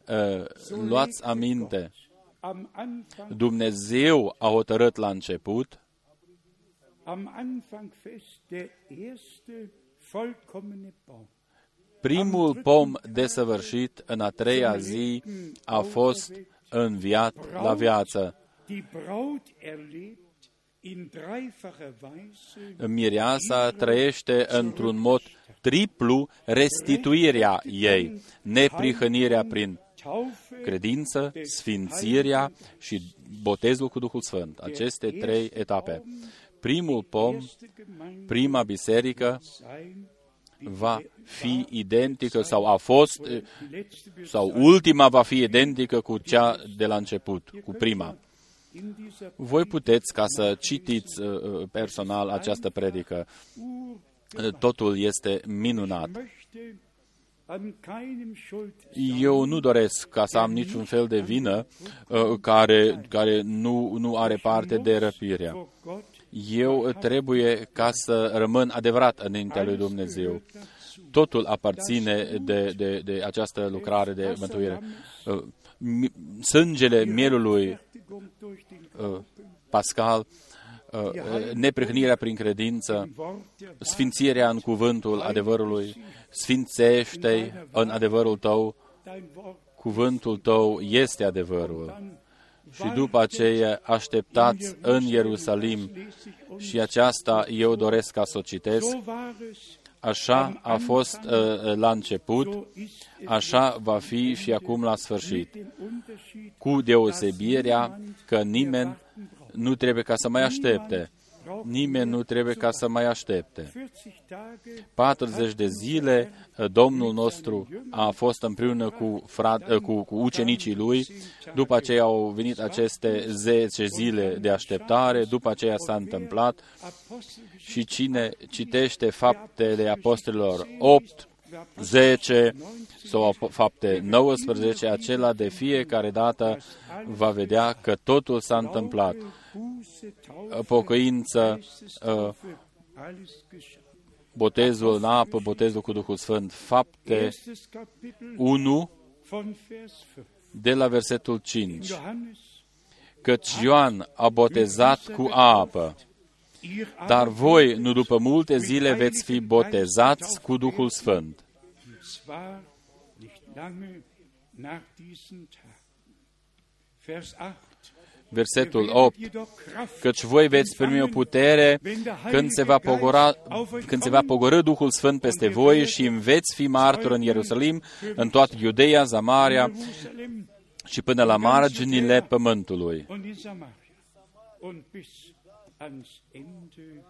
uh, luați aminte, Dumnezeu a hotărât la început primul pom desăvârșit în a treia zi a fost înviat la viață. Mireasa trăiește într-un mod triplu restituirea ei, neprihănirea prin credință, sfințirea și botezul cu Duhul Sfânt. Aceste trei etape. Primul pom, prima biserică, va fi identică sau a fost, sau ultima va fi identică cu cea de la început, cu prima. Voi puteți ca să citiți uh, uh, personal această predică. Totul este minunat. Eu nu doresc ca să am niciun fel de vină uh, care, care nu, nu are parte de răpirea. Eu trebuie ca să rămân adevărat înaintea lui Dumnezeu. totul aparține de, de, de această lucrare de mântuire. Uh, mi- Sângele mielului Fertigung durch den uh, pascal, uh, neprihănirea prin credință, Wort der Wahrheit sfințirea în cuvântul adevărului, sfințește în adevărul tău, dein Wort cuvântul tău este adevărul. dann Și după aceea așteptați în Ierusalim lese ich uns. și aceasta eu doresc ca să o citesc. So war es, Așa a fost uh, la început, so ist es așa va fi și acum la sfârșit, mit dem Unterschied, cu deosebirea că nimeni nu trebuie ca să mai aștepte. Nimeni nu trebuie ca să mai aștepte. 40 Tage 40 de zile uh, Domnul nostru a fost împreună cu, frat, uh, cu, cu ucenicii lui, după aceea au venit aceste 10 zile de așteptare, după aceea s-a întâmplat Apostelgeschichte și cine citește faptele apostolilor 8, 10 sau ap- fapte 19, acela de fiecare dată va vedea că totul s-a întâmplat. Buße, Taufe, Pocăință, uh, Geistestaufe, alles geschah. botezul în apă, botezul cu Duhul Sfânt, fapte Erstes Kapitel 1 von Vers 5. de la versetul 5. Johannes, Căci Ioan a botezat cu apă, ihr dar aber voi, nu după multe zile, veți fi botezați cu Duhul Sfânt. zwar nicht lange nach diesen Tagen. Vers 8. Versetul Ihr 8. werdet jedoch Kraft Căci voi veți primi o putere când se va, pogora, când se va pogorâ Duhul Sfânt peste voi și îmi veți fi martori în Ierusalim, în toată Iudeea, Zamaria Jerusalem și până la marginile pământului. Und in Samaria und bis ans Ende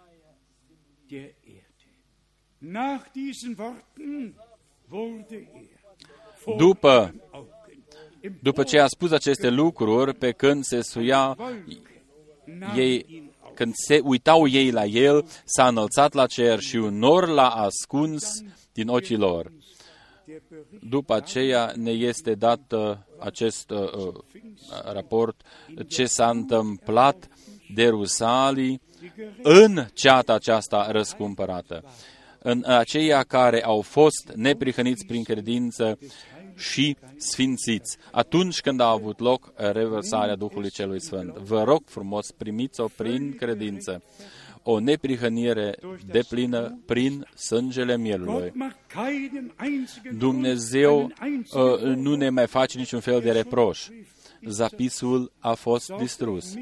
der Erde. Nach diesen Worten wurde er vor După, ihren Augen im după ce a spus aceste lucruri, pe când se suia ei, când se uitau ei la el, s-a înălțat la cer și un nor l-a ascuns din ochii lor. der Bericht După aceea ne este dat uh, acest uh, uh, raport ce s-a întâmplat de Rusalii în ceata aceasta răscumpărată. În aceia care au fost neprihăniți prin credință și sfințiți, atunci când a avut loc revărsarea Duhului Celui Sfânt. Vă rog frumos, primiți-o prin credință, o neprihănire de plină prin sângele mielului. Gott macht keinen einzigen Dumnezeu Grund, einen einzigen uh, Grund. nu ne mai face niciun fel de reproș. Zapisul a fost distrus.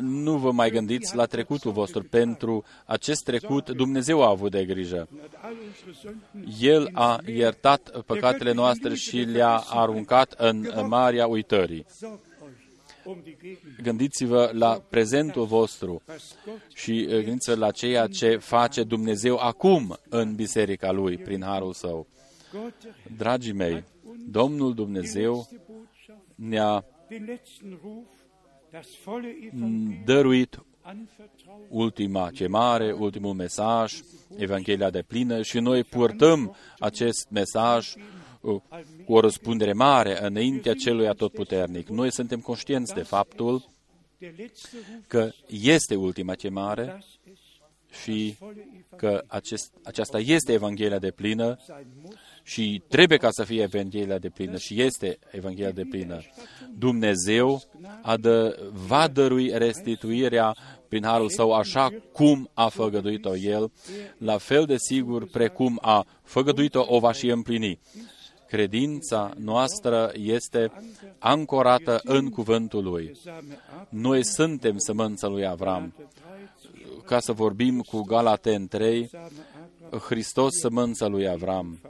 Nu vă mai gândiți la trecutul vostru. Pentru acest trecut Dumnezeu a avut de grijă. Er hat all unsere Sünden El a iertat păcatele noastre și le-a aruncat în Marea Uitării. Sorgt euch um die Gegenwart, Gândiți-vă la prezentul vostru was Gott și uh, gândiți-vă la ceea ce face Dumnezeu acum în biserica Lui, prin harul său. Gott der Herr, Dragii mei, Domnul Dumnezeu letzte Botschaft, ne-a dăruit anvertraut. ultima chemare, ultimul mesaj, Evanghelia de plină și noi purtăm acest mesaj uh, cu o răspundere mare înaintea celui atotputernic. Noi suntem conștienți de faptul Der letzte Ruf, că este ultima chemare dass es și volle Evangelium că acest, aceasta este Evanghelia de plină sein muss. Și trebuie ca să fie Evanghelia de plină și este Evanghelia de plină. Dumnezeu a dă, va dărui restituirea prin harul său așa cum a făgăduit-o El, la fel de sigur precum a făgăduit-o, o va și împlini. Credința noastră este ancorată în cuvântul Lui. Same ab, Noi suntem sămânța lui Avram. 13, Ca să vorbim cu Galaten 3, Same Abraham, Hristos sămânța lui Avram.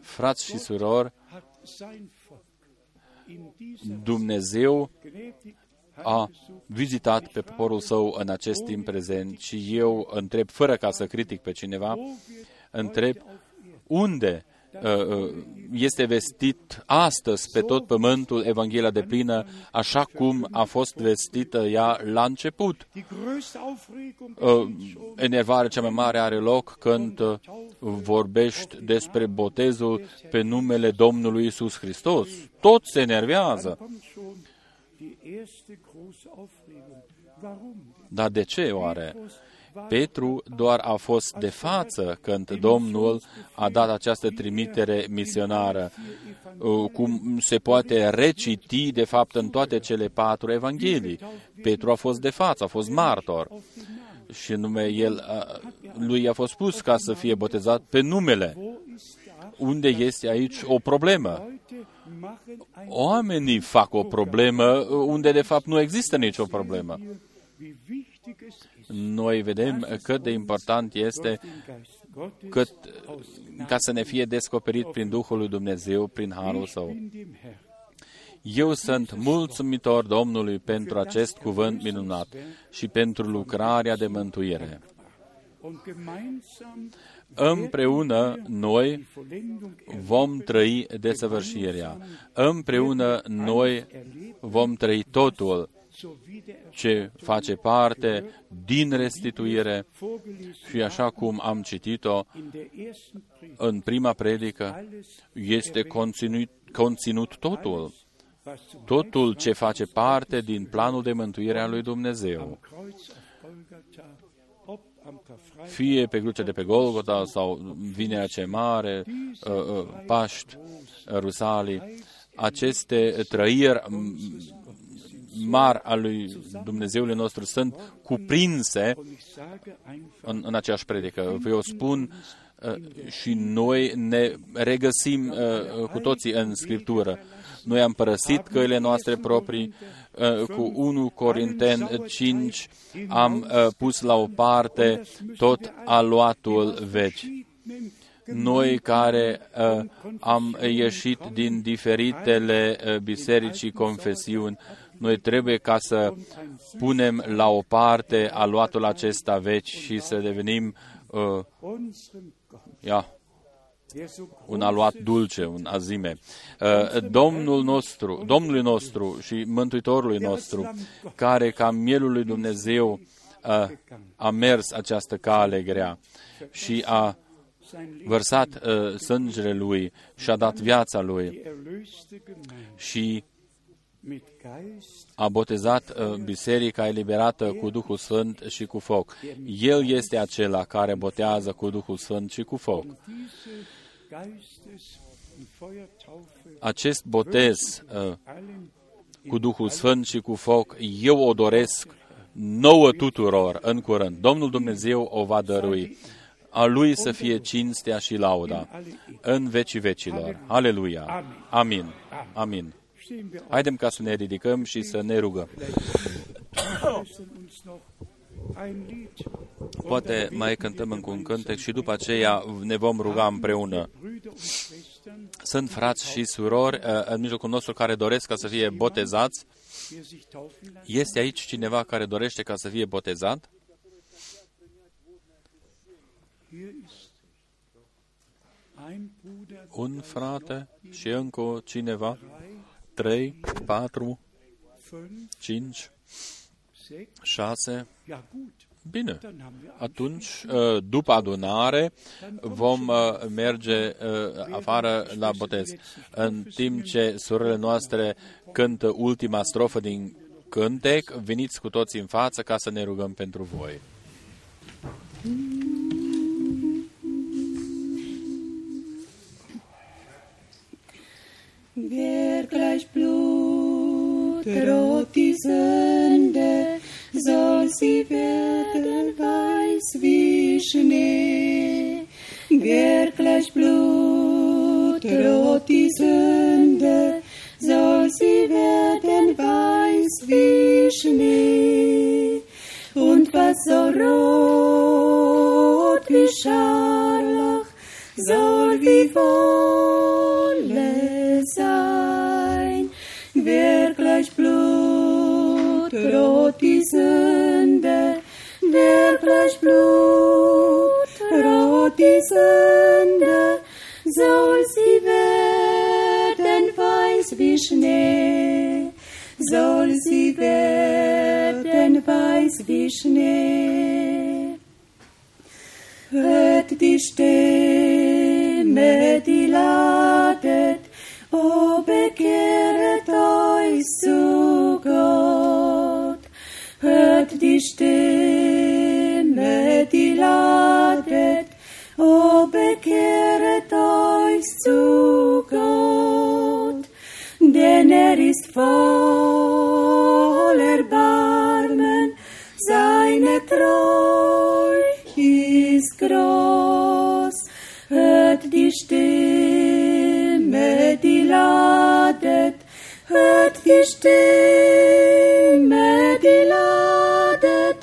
Frați și surori, hat sein Volk in dieser Dumnezeu gnädig a vizitat pe poporul său în acest timp prezent și eu întreb, fără ca să critic pe cineva, întreb unde uh, uh, este vestit astăzi pe tot pământul Evanghelia de plină, așa cum a fost vestită ea la început. Die größte Aufregung Uh, geschieht schon enervarea cea mai mare are loc când uh, vorbești despre botezul pe numele Domnului Isus Hristos. Tot se enervează. kommt schon die erste große Aufregung. Warum? Dar de ce oare? Petru doar a fost de față când Domnul a dat această trimitere misionară, uh, cum se poate reciti, de fapt, în toate cele patru evanghelii. Petru a fost de față, a fost martor și nume el, lui a fost spus ca să fie botezat pe numele. Unde este aici o problemă? Oamenii fac o problemă unde de fapt nu există nicio problemă. Noi vedem cât de important este cât, ca să ne fie descoperit prin Duhul lui Dumnezeu, prin Harul Său. Eu sunt mulțumitor Domnului pentru acest cuvânt minunat și pentru lucrarea de mântuire. Împreună noi vom trăi desăvârșirea. Împreună noi vom trăi totul ce face parte din restituire și așa cum am citit-o în prima predică, este conținut, conținut totul totul ce face parte din planul de mântuire a lui Dumnezeu. Fie pe crucea de pe Golgota sau Vinerea ce Mare, uh, uh, Paști, Rusalii, aceste trăiri mari al lui Dumnezeului nostru sunt cuprinse în, în aceeași predică. Vă o spun uh, și noi ne regăsim cu toții în Scriptură. Noi am părăsit căile noastre proprii, uh, cu 1 Corinten 5 am uh, pus la o parte tot aluatul veci. Noi care uh, am ieșit din diferitele biserici și confesiuni, noi trebuie ca să punem la o parte aluatul acesta veci și să devenim uh, ia, un aluat dulce, un azime. Uh, Domnul nostru, Domnului nostru și Mântuitorului nostru, care ca mielul lui Dumnezeu uh, a mers această cale grea și a vărsat uh, sângele lui și a dat viața lui și a botezat uh, biserica eliberată cu Duhul Sfânt și cu foc. El este acela care botează cu Duhul Sfânt și cu foc. Acest botez uh, cu Duhul Sfânt și cu foc, eu o doresc nouă tuturor în curând. Domnul Dumnezeu o va dărui. A Lui să fie cinstea și lauda în vecii vecilor. Aleluia! Amin! Amin! Haidem ca să ne ridicăm și să ne rugăm. Poate mai cântăm încă un cântec și după aceea ne vom ruga împreună. Sunt frați și surori uh, în mijlocul nostru care doresc ca să fie botezați. Este aici cineva care dorește ca să fie botezat? Un frate și încă cineva? Trei, patru, cinci, șase. Bine, atunci, uh, după adunare, vom uh, merge uh, afară la botez. În timp ce surorile noastre cântă ultima strofă din cântec, veniți cu toți în față ca să ne rugăm pentru voi. Wer gleich Blut rot die Sünde, soll sie werden weiß wie Schnee. Wer gleich Blut rot die Sünde, soll sie werden weiß wie Schnee. Und was so rot wie Scharlach, soll wie Wolle sein. Wer gleich Blut rot die Sünde, Blut rot die Sünde, soll sie werden weiß wie Schnee, soll sie werden weiß wie Schnee. Hört die Stimme, die ladet, o bekehret euch zu Gott. Hört die Stimme, die ladet, o bekehret euch zu Gott, denn er ist voll Erbarmen, seine Treu ist groß. Hört die Stimme, ladet, hört die Stimme, die ladet,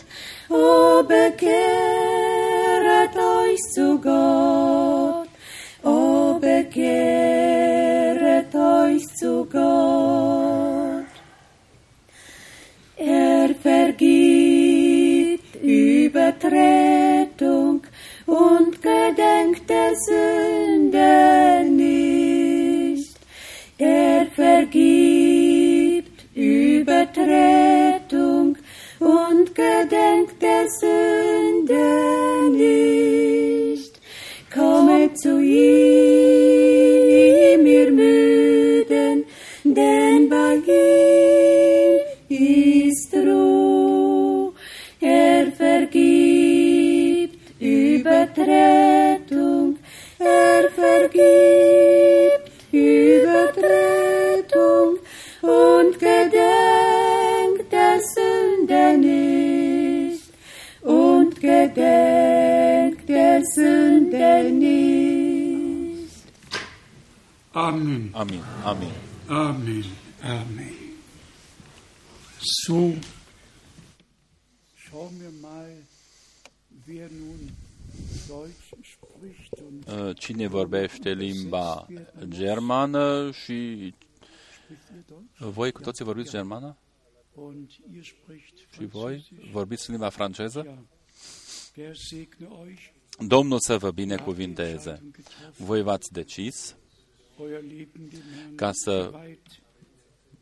o bekehret euch zu Gott, o bekehret euch zu Gott. Er vergibt Übertretung und gedenkt der Sünde nicht. Er vergibt Übertretung und gedenkt der Sünde nicht. Kommet zu ihm, ihr Müden, denn bei ihm ist Ruhe. Er vergibt Übertretung, er vergibt gedenkt der Sünde nicht. Amen. Amin, amin. Amen. Amen. So, schauen wir mal, wer nun Deutsch spricht und Uh, Cine vorbește limba germană și spricht ihr Deutsch? voi cu toții vorbiți germană? Und ihr spricht Și voi Französisch? vorbiți limba franceză? Ja. Der segne euch. Domnul să vă Habt die binecuvinteze. Entscheidung getroffen, Voi v-ați decis euer Leben dem Herrn ca să geweiht,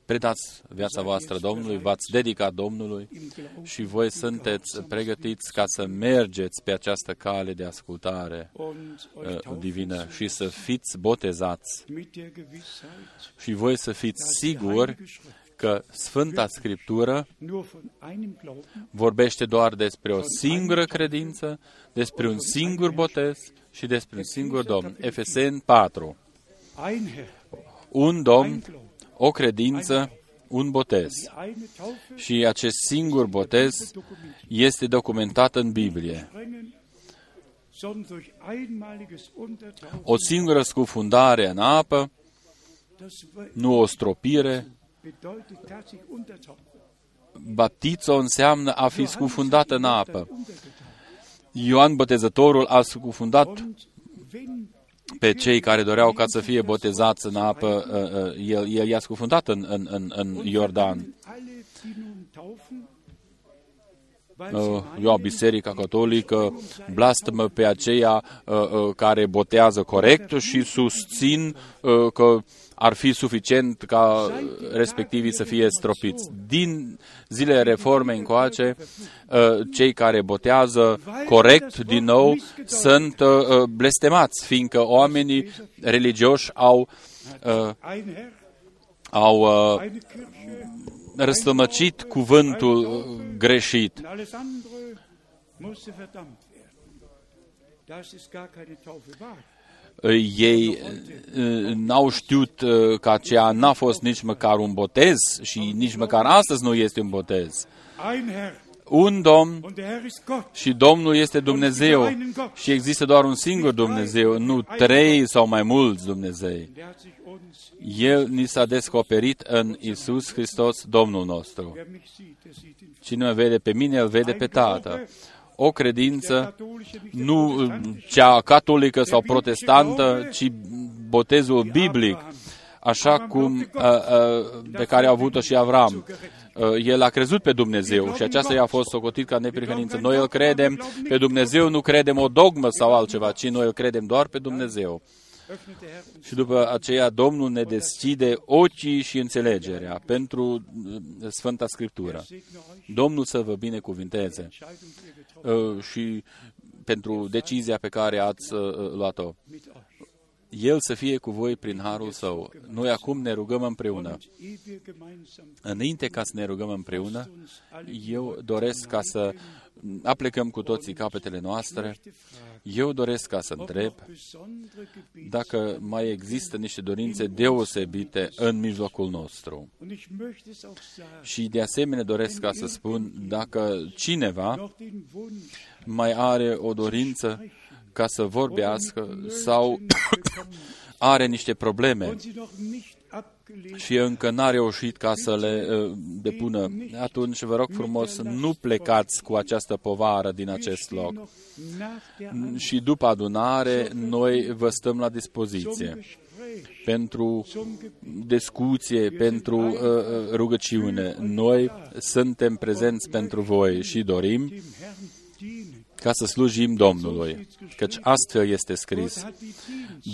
predați viața voastră Domnului, v-ați dedicat Domnului im Glauben și voi sunteți pregătiți ca să mergeți pe această cale de ascultare und uh, euch taufen divină zu și să fiți botezați mit der Gewissheit, și voi să fiți dass die siguri Heilige Schrift că Sfânta Scriptură nur von einem Glauben vorbește doar despre o singură credință, despre un singur botez și despre un singur Domn. Efeseni 4. ein Herr, Un Domn, o credință, un botez. die eine Taufe Și acest singur botez dokumentiert. este documentat în Biblie. Sprengen, sondern durch einmaliges Untertauchen, O singură scufundare în apă, das we- nu o stropire. Bedeutet tatsächlich Untertauchen. Baptizo înseamnă a fi Johannes scufundat hat în die apă. Mutter untergetaucht. Ioan Botezătorul a scufundat Und wenn pe cei care doreau ca să fie botezați în apă, uh, uh, el, el i-a scufundat în, în, în, în und Iordan. verlangen alle, die nun taufen, weil Uh, sie Eu, meinen, Biserica Catolică, blastămă pe aceia uh, uh, care botează corect și susțin uh, că ar fi suficient ca respectivii să fie stropiți. Din zilele reformei încoace, uh, cei care botează corect, din nou, sunt uh, uh, blestemați, fiindcă oamenii religioși au, uh, ein Herr, au uh, eine Kirche, răstămăcit cuvântul uh, greșit. Und alles andere musste verdammt werden. Das ist gar keine Taufe wahr. ei uh, n-au știut uh, că aceea n-a fost nici măcar un botez și nici măcar astăzi nu este un botez. Ein Herr, Un Domn und der Herr ist Gott. și Domnul este Dumnezeu și există doar un singur Dumnezeu, nu trei sau mai mulți Dumnezei. Der hat sich uns, El ni s-a descoperit în Isus Hristos, Domnul nostru. wer mich sieht, der sieht den Cine mă vede pe mine, îl vede pe Tatăl. O credință katholische, nicht der nu uh, protestantische. cea catolică sau protestantă, ci botezul biblic, așa cum uh, uh, pe care a avut-o și Avram. Uh, el a crezut pe Dumnezeu și aceasta i-a fost socotit ca neprihănință. Noi îl credem pe Dumnezeu, nu credem o dogmă sau altceva, ci noi îl credem doar pe Dumnezeu. Öffnet der Herr uns Și după aceea Domnul ne deschide ochii și înțelegerea pentru uh, Sfânta Scriptură. segne euch, Domnul să vă binecuvinteze Entscheidung, die ihr getroffen uh, și pentru decizia pe care ați uh, uh, luat-o. Mit euch. El să fie cu voi prin harul său. Noi acum ne rugăm împreună. Und ehe wir gemeinsam Înainte ca să ne rugăm împreună, uns alle eu doresc ca să aplecăm cu toții capetele noastre, eu doresc ca să întreb dacă mai există niște dorințe deosebite în mijlocul nostru. Și de asemenea doresc ca să spun dacă cineva mai are o dorință ca să vorbească sau (coughs) are niște probleme și încă n-a reușit ca să le uh, depună, atunci vă rog frumos, nu plecați cu această povară din acest loc. Și după adunare, noi vă stăm la dispoziție pentru discuție, pentru uh, uh, rugăciune. Noi suntem prezenți pentru voi și dorim ca să slujim Domnului, căci astfel este scris.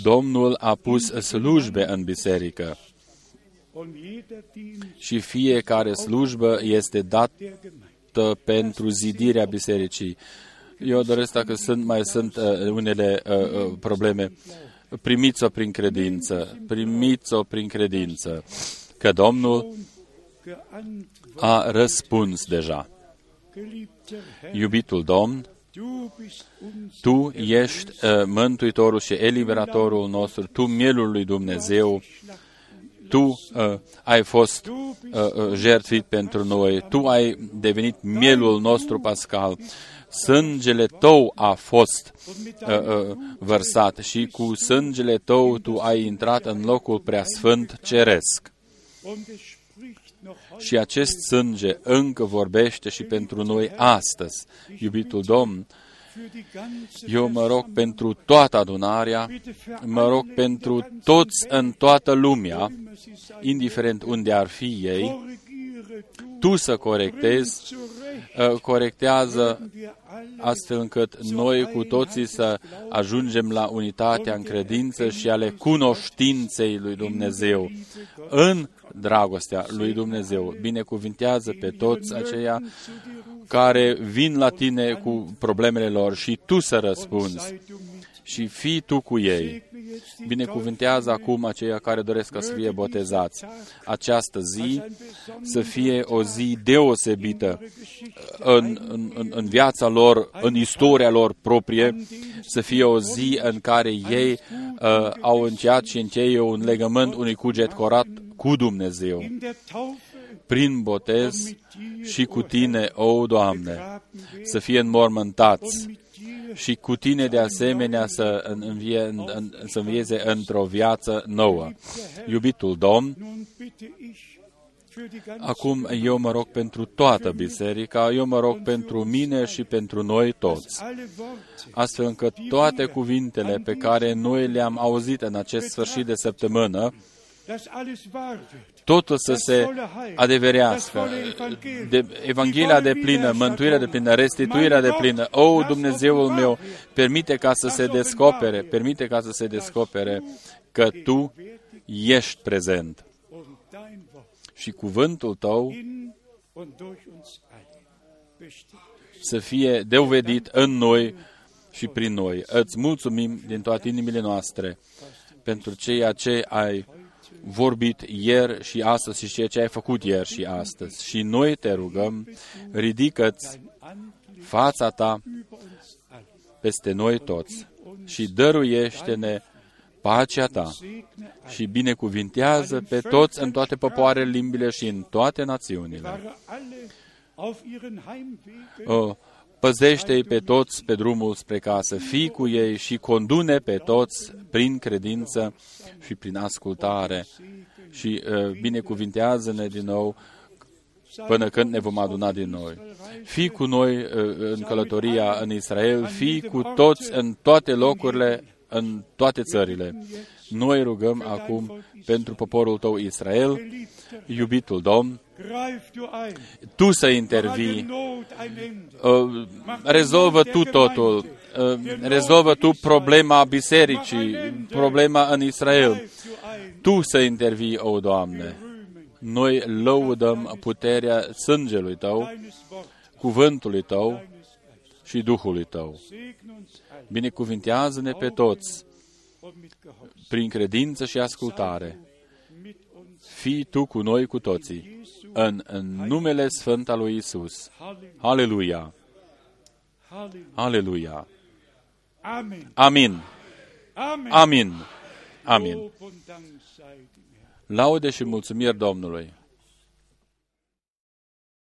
Domnul a pus slujbe în biserică și fiecare slujbă este dată pentru zidirea bisericii. Eu doresc, dacă sunt, mai sunt uh, unele uh, uh, probleme, primiți-o prin credință, primiți-o prin credință, că Domnul a răspuns deja. Iubitul Domn, Tu ești uh, Mântuitorul și Eliberatorul nostru, Tu mielul lui Dumnezeu, tu uh, ai fost uh, uh, jertfit pentru noi, Tu ai devenit mielul nostru pascal, sângele Tău a fost uh, uh, vărsat și cu sângele Tău Tu ai intrat în locul preasfânt ceresc. Și acest sânge încă vorbește și pentru noi astăzi, iubitul Domn, eu mă rog pentru toată adunarea, mă rog pentru toți în toată lumea, indiferent unde ar fi ei, tu să corectezi, uh, corectează astfel încât noi cu toții să ajungem la unitatea în credință și ale cunoștinței lui Dumnezeu, în dragostea lui Dumnezeu. Binecuvintează pe toți aceia care vin la tine cu problemele lor și tu să răspunzi și fii tu cu ei. Binecuvântează acum aceia care doresc să fie botezați. Această zi să fie o zi deosebită în, în, în viața lor, în istoria lor proprie, să fie o zi în care ei uh, au încheiat și încheie un legământ, unui cuget corat cu Dumnezeu prin botez și cu tine, o Doamne, să fie înmormântați și cu tine de asemenea să, învie, în, să învieze într-o viață nouă. Iubitul Domn, Acum eu mă rog pentru toată biserica, eu mă rog pentru mine și pentru noi toți, astfel încât toate cuvintele pe care noi le-am auzit în acest sfârșit de săptămână totul să se adeverească, de, Evanghelia de plină, mântuirea de plină, restituirea de plină. O, Dumnezeul meu, permite ca să se descopere, permite ca să se descopere că Tu ești prezent. Și cuvântul Tău să fie dovedit în noi și prin noi. Îți mulțumim din toate inimile noastre pentru ceea ce ai vorbit ieri și astăzi și ceea ce ai făcut ieri și astăzi. Și noi te rugăm, ridică-ți fața ta peste noi toți și dăruiește-ne pacea ta și binecuvintează pe toți în toate popoarele, limbile și în toate națiunile. O, păzește-i pe toți pe drumul spre casă, fii cu ei și condune pe toți prin credință și prin ascultare și uh, binecuvintează-ne din nou până când ne vom aduna din noi. Fii cu noi uh, în călătoria în Israel, fii cu toți în toate locurile, în toate țările. Noi rugăm acum pentru poporul tău Israel, iubitul Domn, tu să intervii, uh, rezolvă tu totul, uh, rezolvă tu problema bisericii, problema în Israel. Tu să intervii, o Doamne. Noi lăudăm puterea sângelui Tău, cuvântului Tău și Duhului Tău. Binecuvintează-ne pe toți prin credință și ascultare. Fii Tu cu noi cu toții, în, în numele Sfânt al lui Isus. Aleluia! Halleluja. Aleluia! Amen. Amin! Amen. Amin! Amin! Lob und Dank sei dem Herrn. Laude și mulțumiri Domnului!